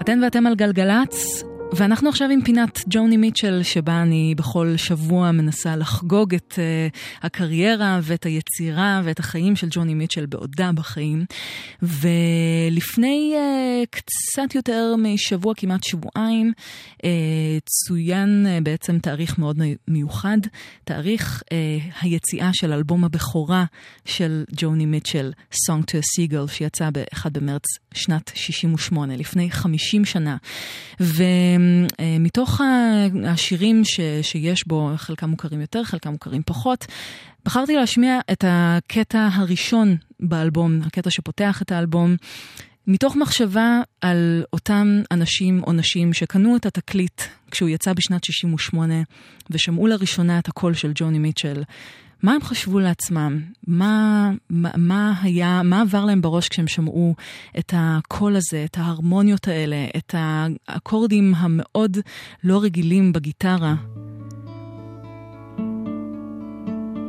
Speaker 2: אתן ואתם על גלגלצ, ואנחנו עכשיו עם פינת ג'וני מיטשל, שבה אני בכל שבוע מנסה לחגוג את uh, הקריירה ואת היצירה ואת החיים של ג'וני מיטשל בעודה בחיים. ולפני uh, קצת יותר משבוע, כמעט שבועיים, uh, צוין uh, בעצם תאריך מאוד מיוחד, תאריך uh, היציאה של אלבום הבכורה של ג'וני מיטשל, Song to a Seagull, שיצא ב-1 במרץ שנת 68, לפני 50 שנה. ומתוך השירים ש, שיש בו, חלקם מוכרים יותר, חלקם מוכרים פחות, בחרתי להשמיע את הקטע הראשון באלבום, הקטע שפותח את האלבום. מתוך מחשבה על אותם אנשים או נשים שקנו את התקליט כשהוא יצא בשנת 68 ושמעו לראשונה את הקול של ג'וני מיטשל, מה הם חשבו לעצמם? מה, מה, מה היה, מה עבר להם בראש כשהם שמעו את הקול הזה, את ההרמוניות האלה, את האקורדים המאוד לא רגילים בגיטרה?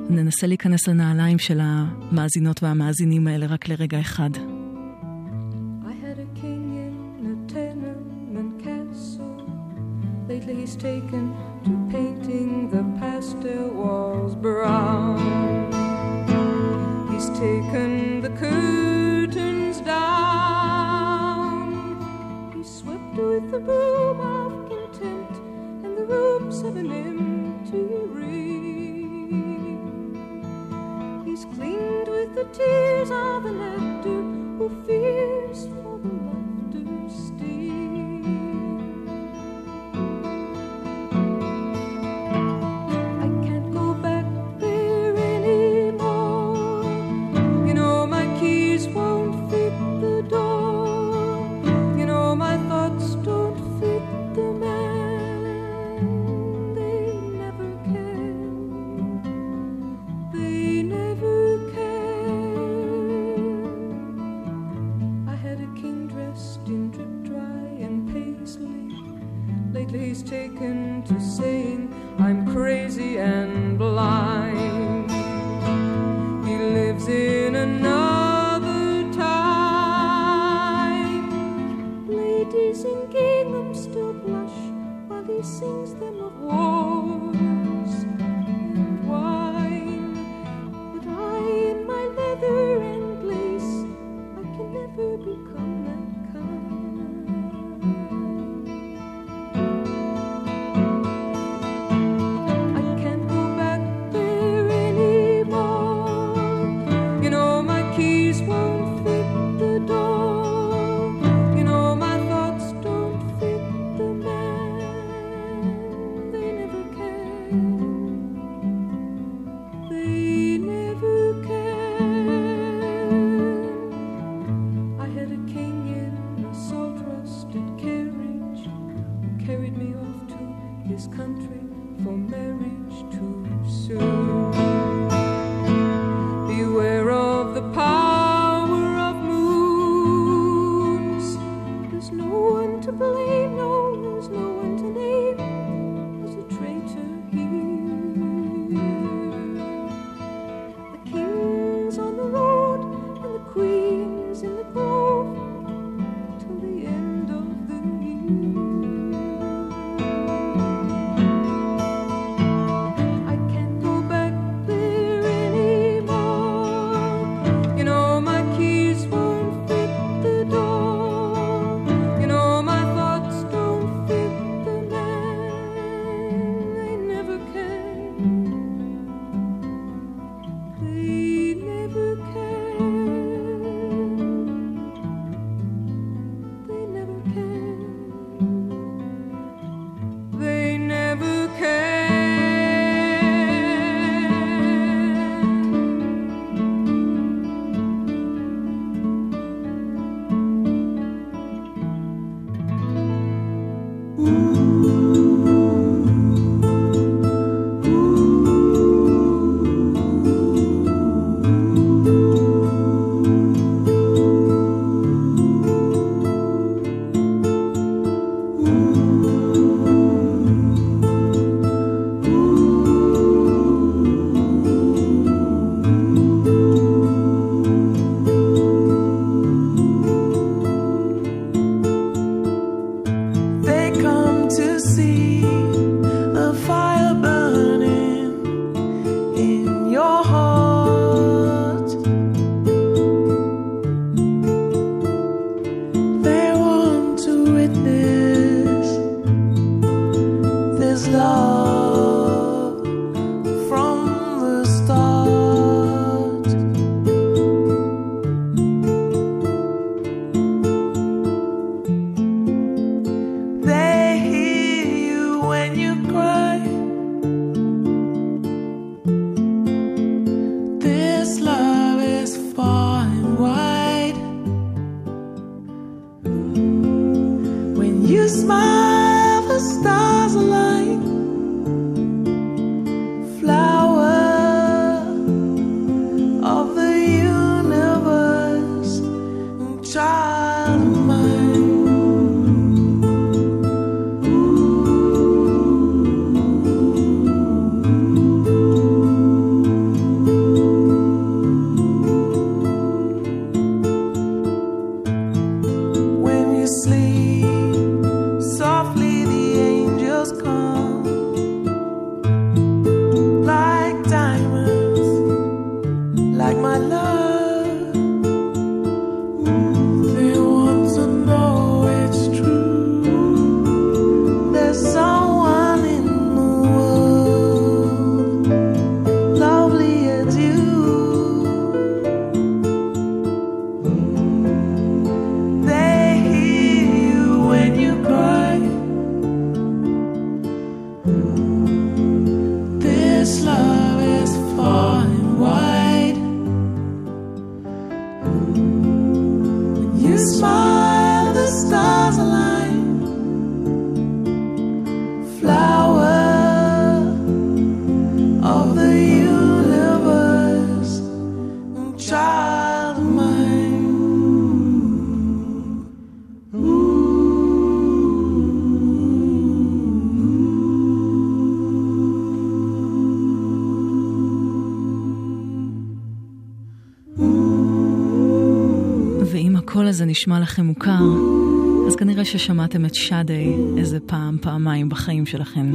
Speaker 2: ננסה להיכנס לנעליים של המאזינות והמאזינים האלה רק לרגע אחד.
Speaker 25: Lately he's taken to painting the pastel walls brown. He's taken the curtains down. He swept with the broom of content, and the rooms have an empty ring. He's cleaned with the tears of an actor who fears
Speaker 2: הזה נשמע לכם מוכר, אז כנראה ששמעתם את שדי איזה פעם, פעמיים בחיים שלכם.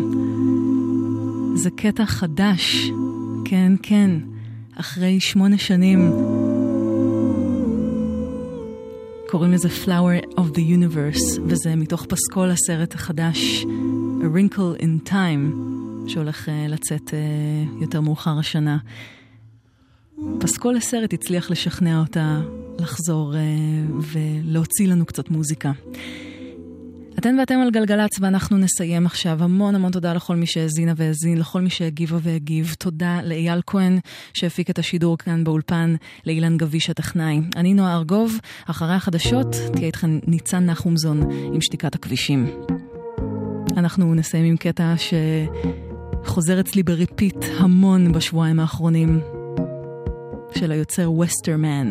Speaker 2: זה קטע חדש, כן, כן, אחרי שמונה שנים. קוראים לזה Flower of the Universe, וזה מתוך פסקול הסרט החדש A Wrinkle in Time, שהולך uh, לצאת uh, יותר מאוחר השנה. פסקול הסרט הצליח לשכנע אותה לחזור uh, ולהוציא לנו קצת מוזיקה. אתן ואתם על גלגלצ ואנחנו נסיים עכשיו. המון המון תודה לכל מי שהאזינה והאזין, לכל מי שהגיבה והגיב. תודה לאייל כהן שהפיק את השידור כאן באולפן, לאילן גביש הטכנאי. אני נועה ארגוב, אחרי החדשות תהיה איתכם ניצן נחומזון עם שתיקת הכבישים. אנחנו נסיים עם קטע שחוזר אצלי בריפיט המון בשבועיים האחרונים, של היוצר וסטרמן,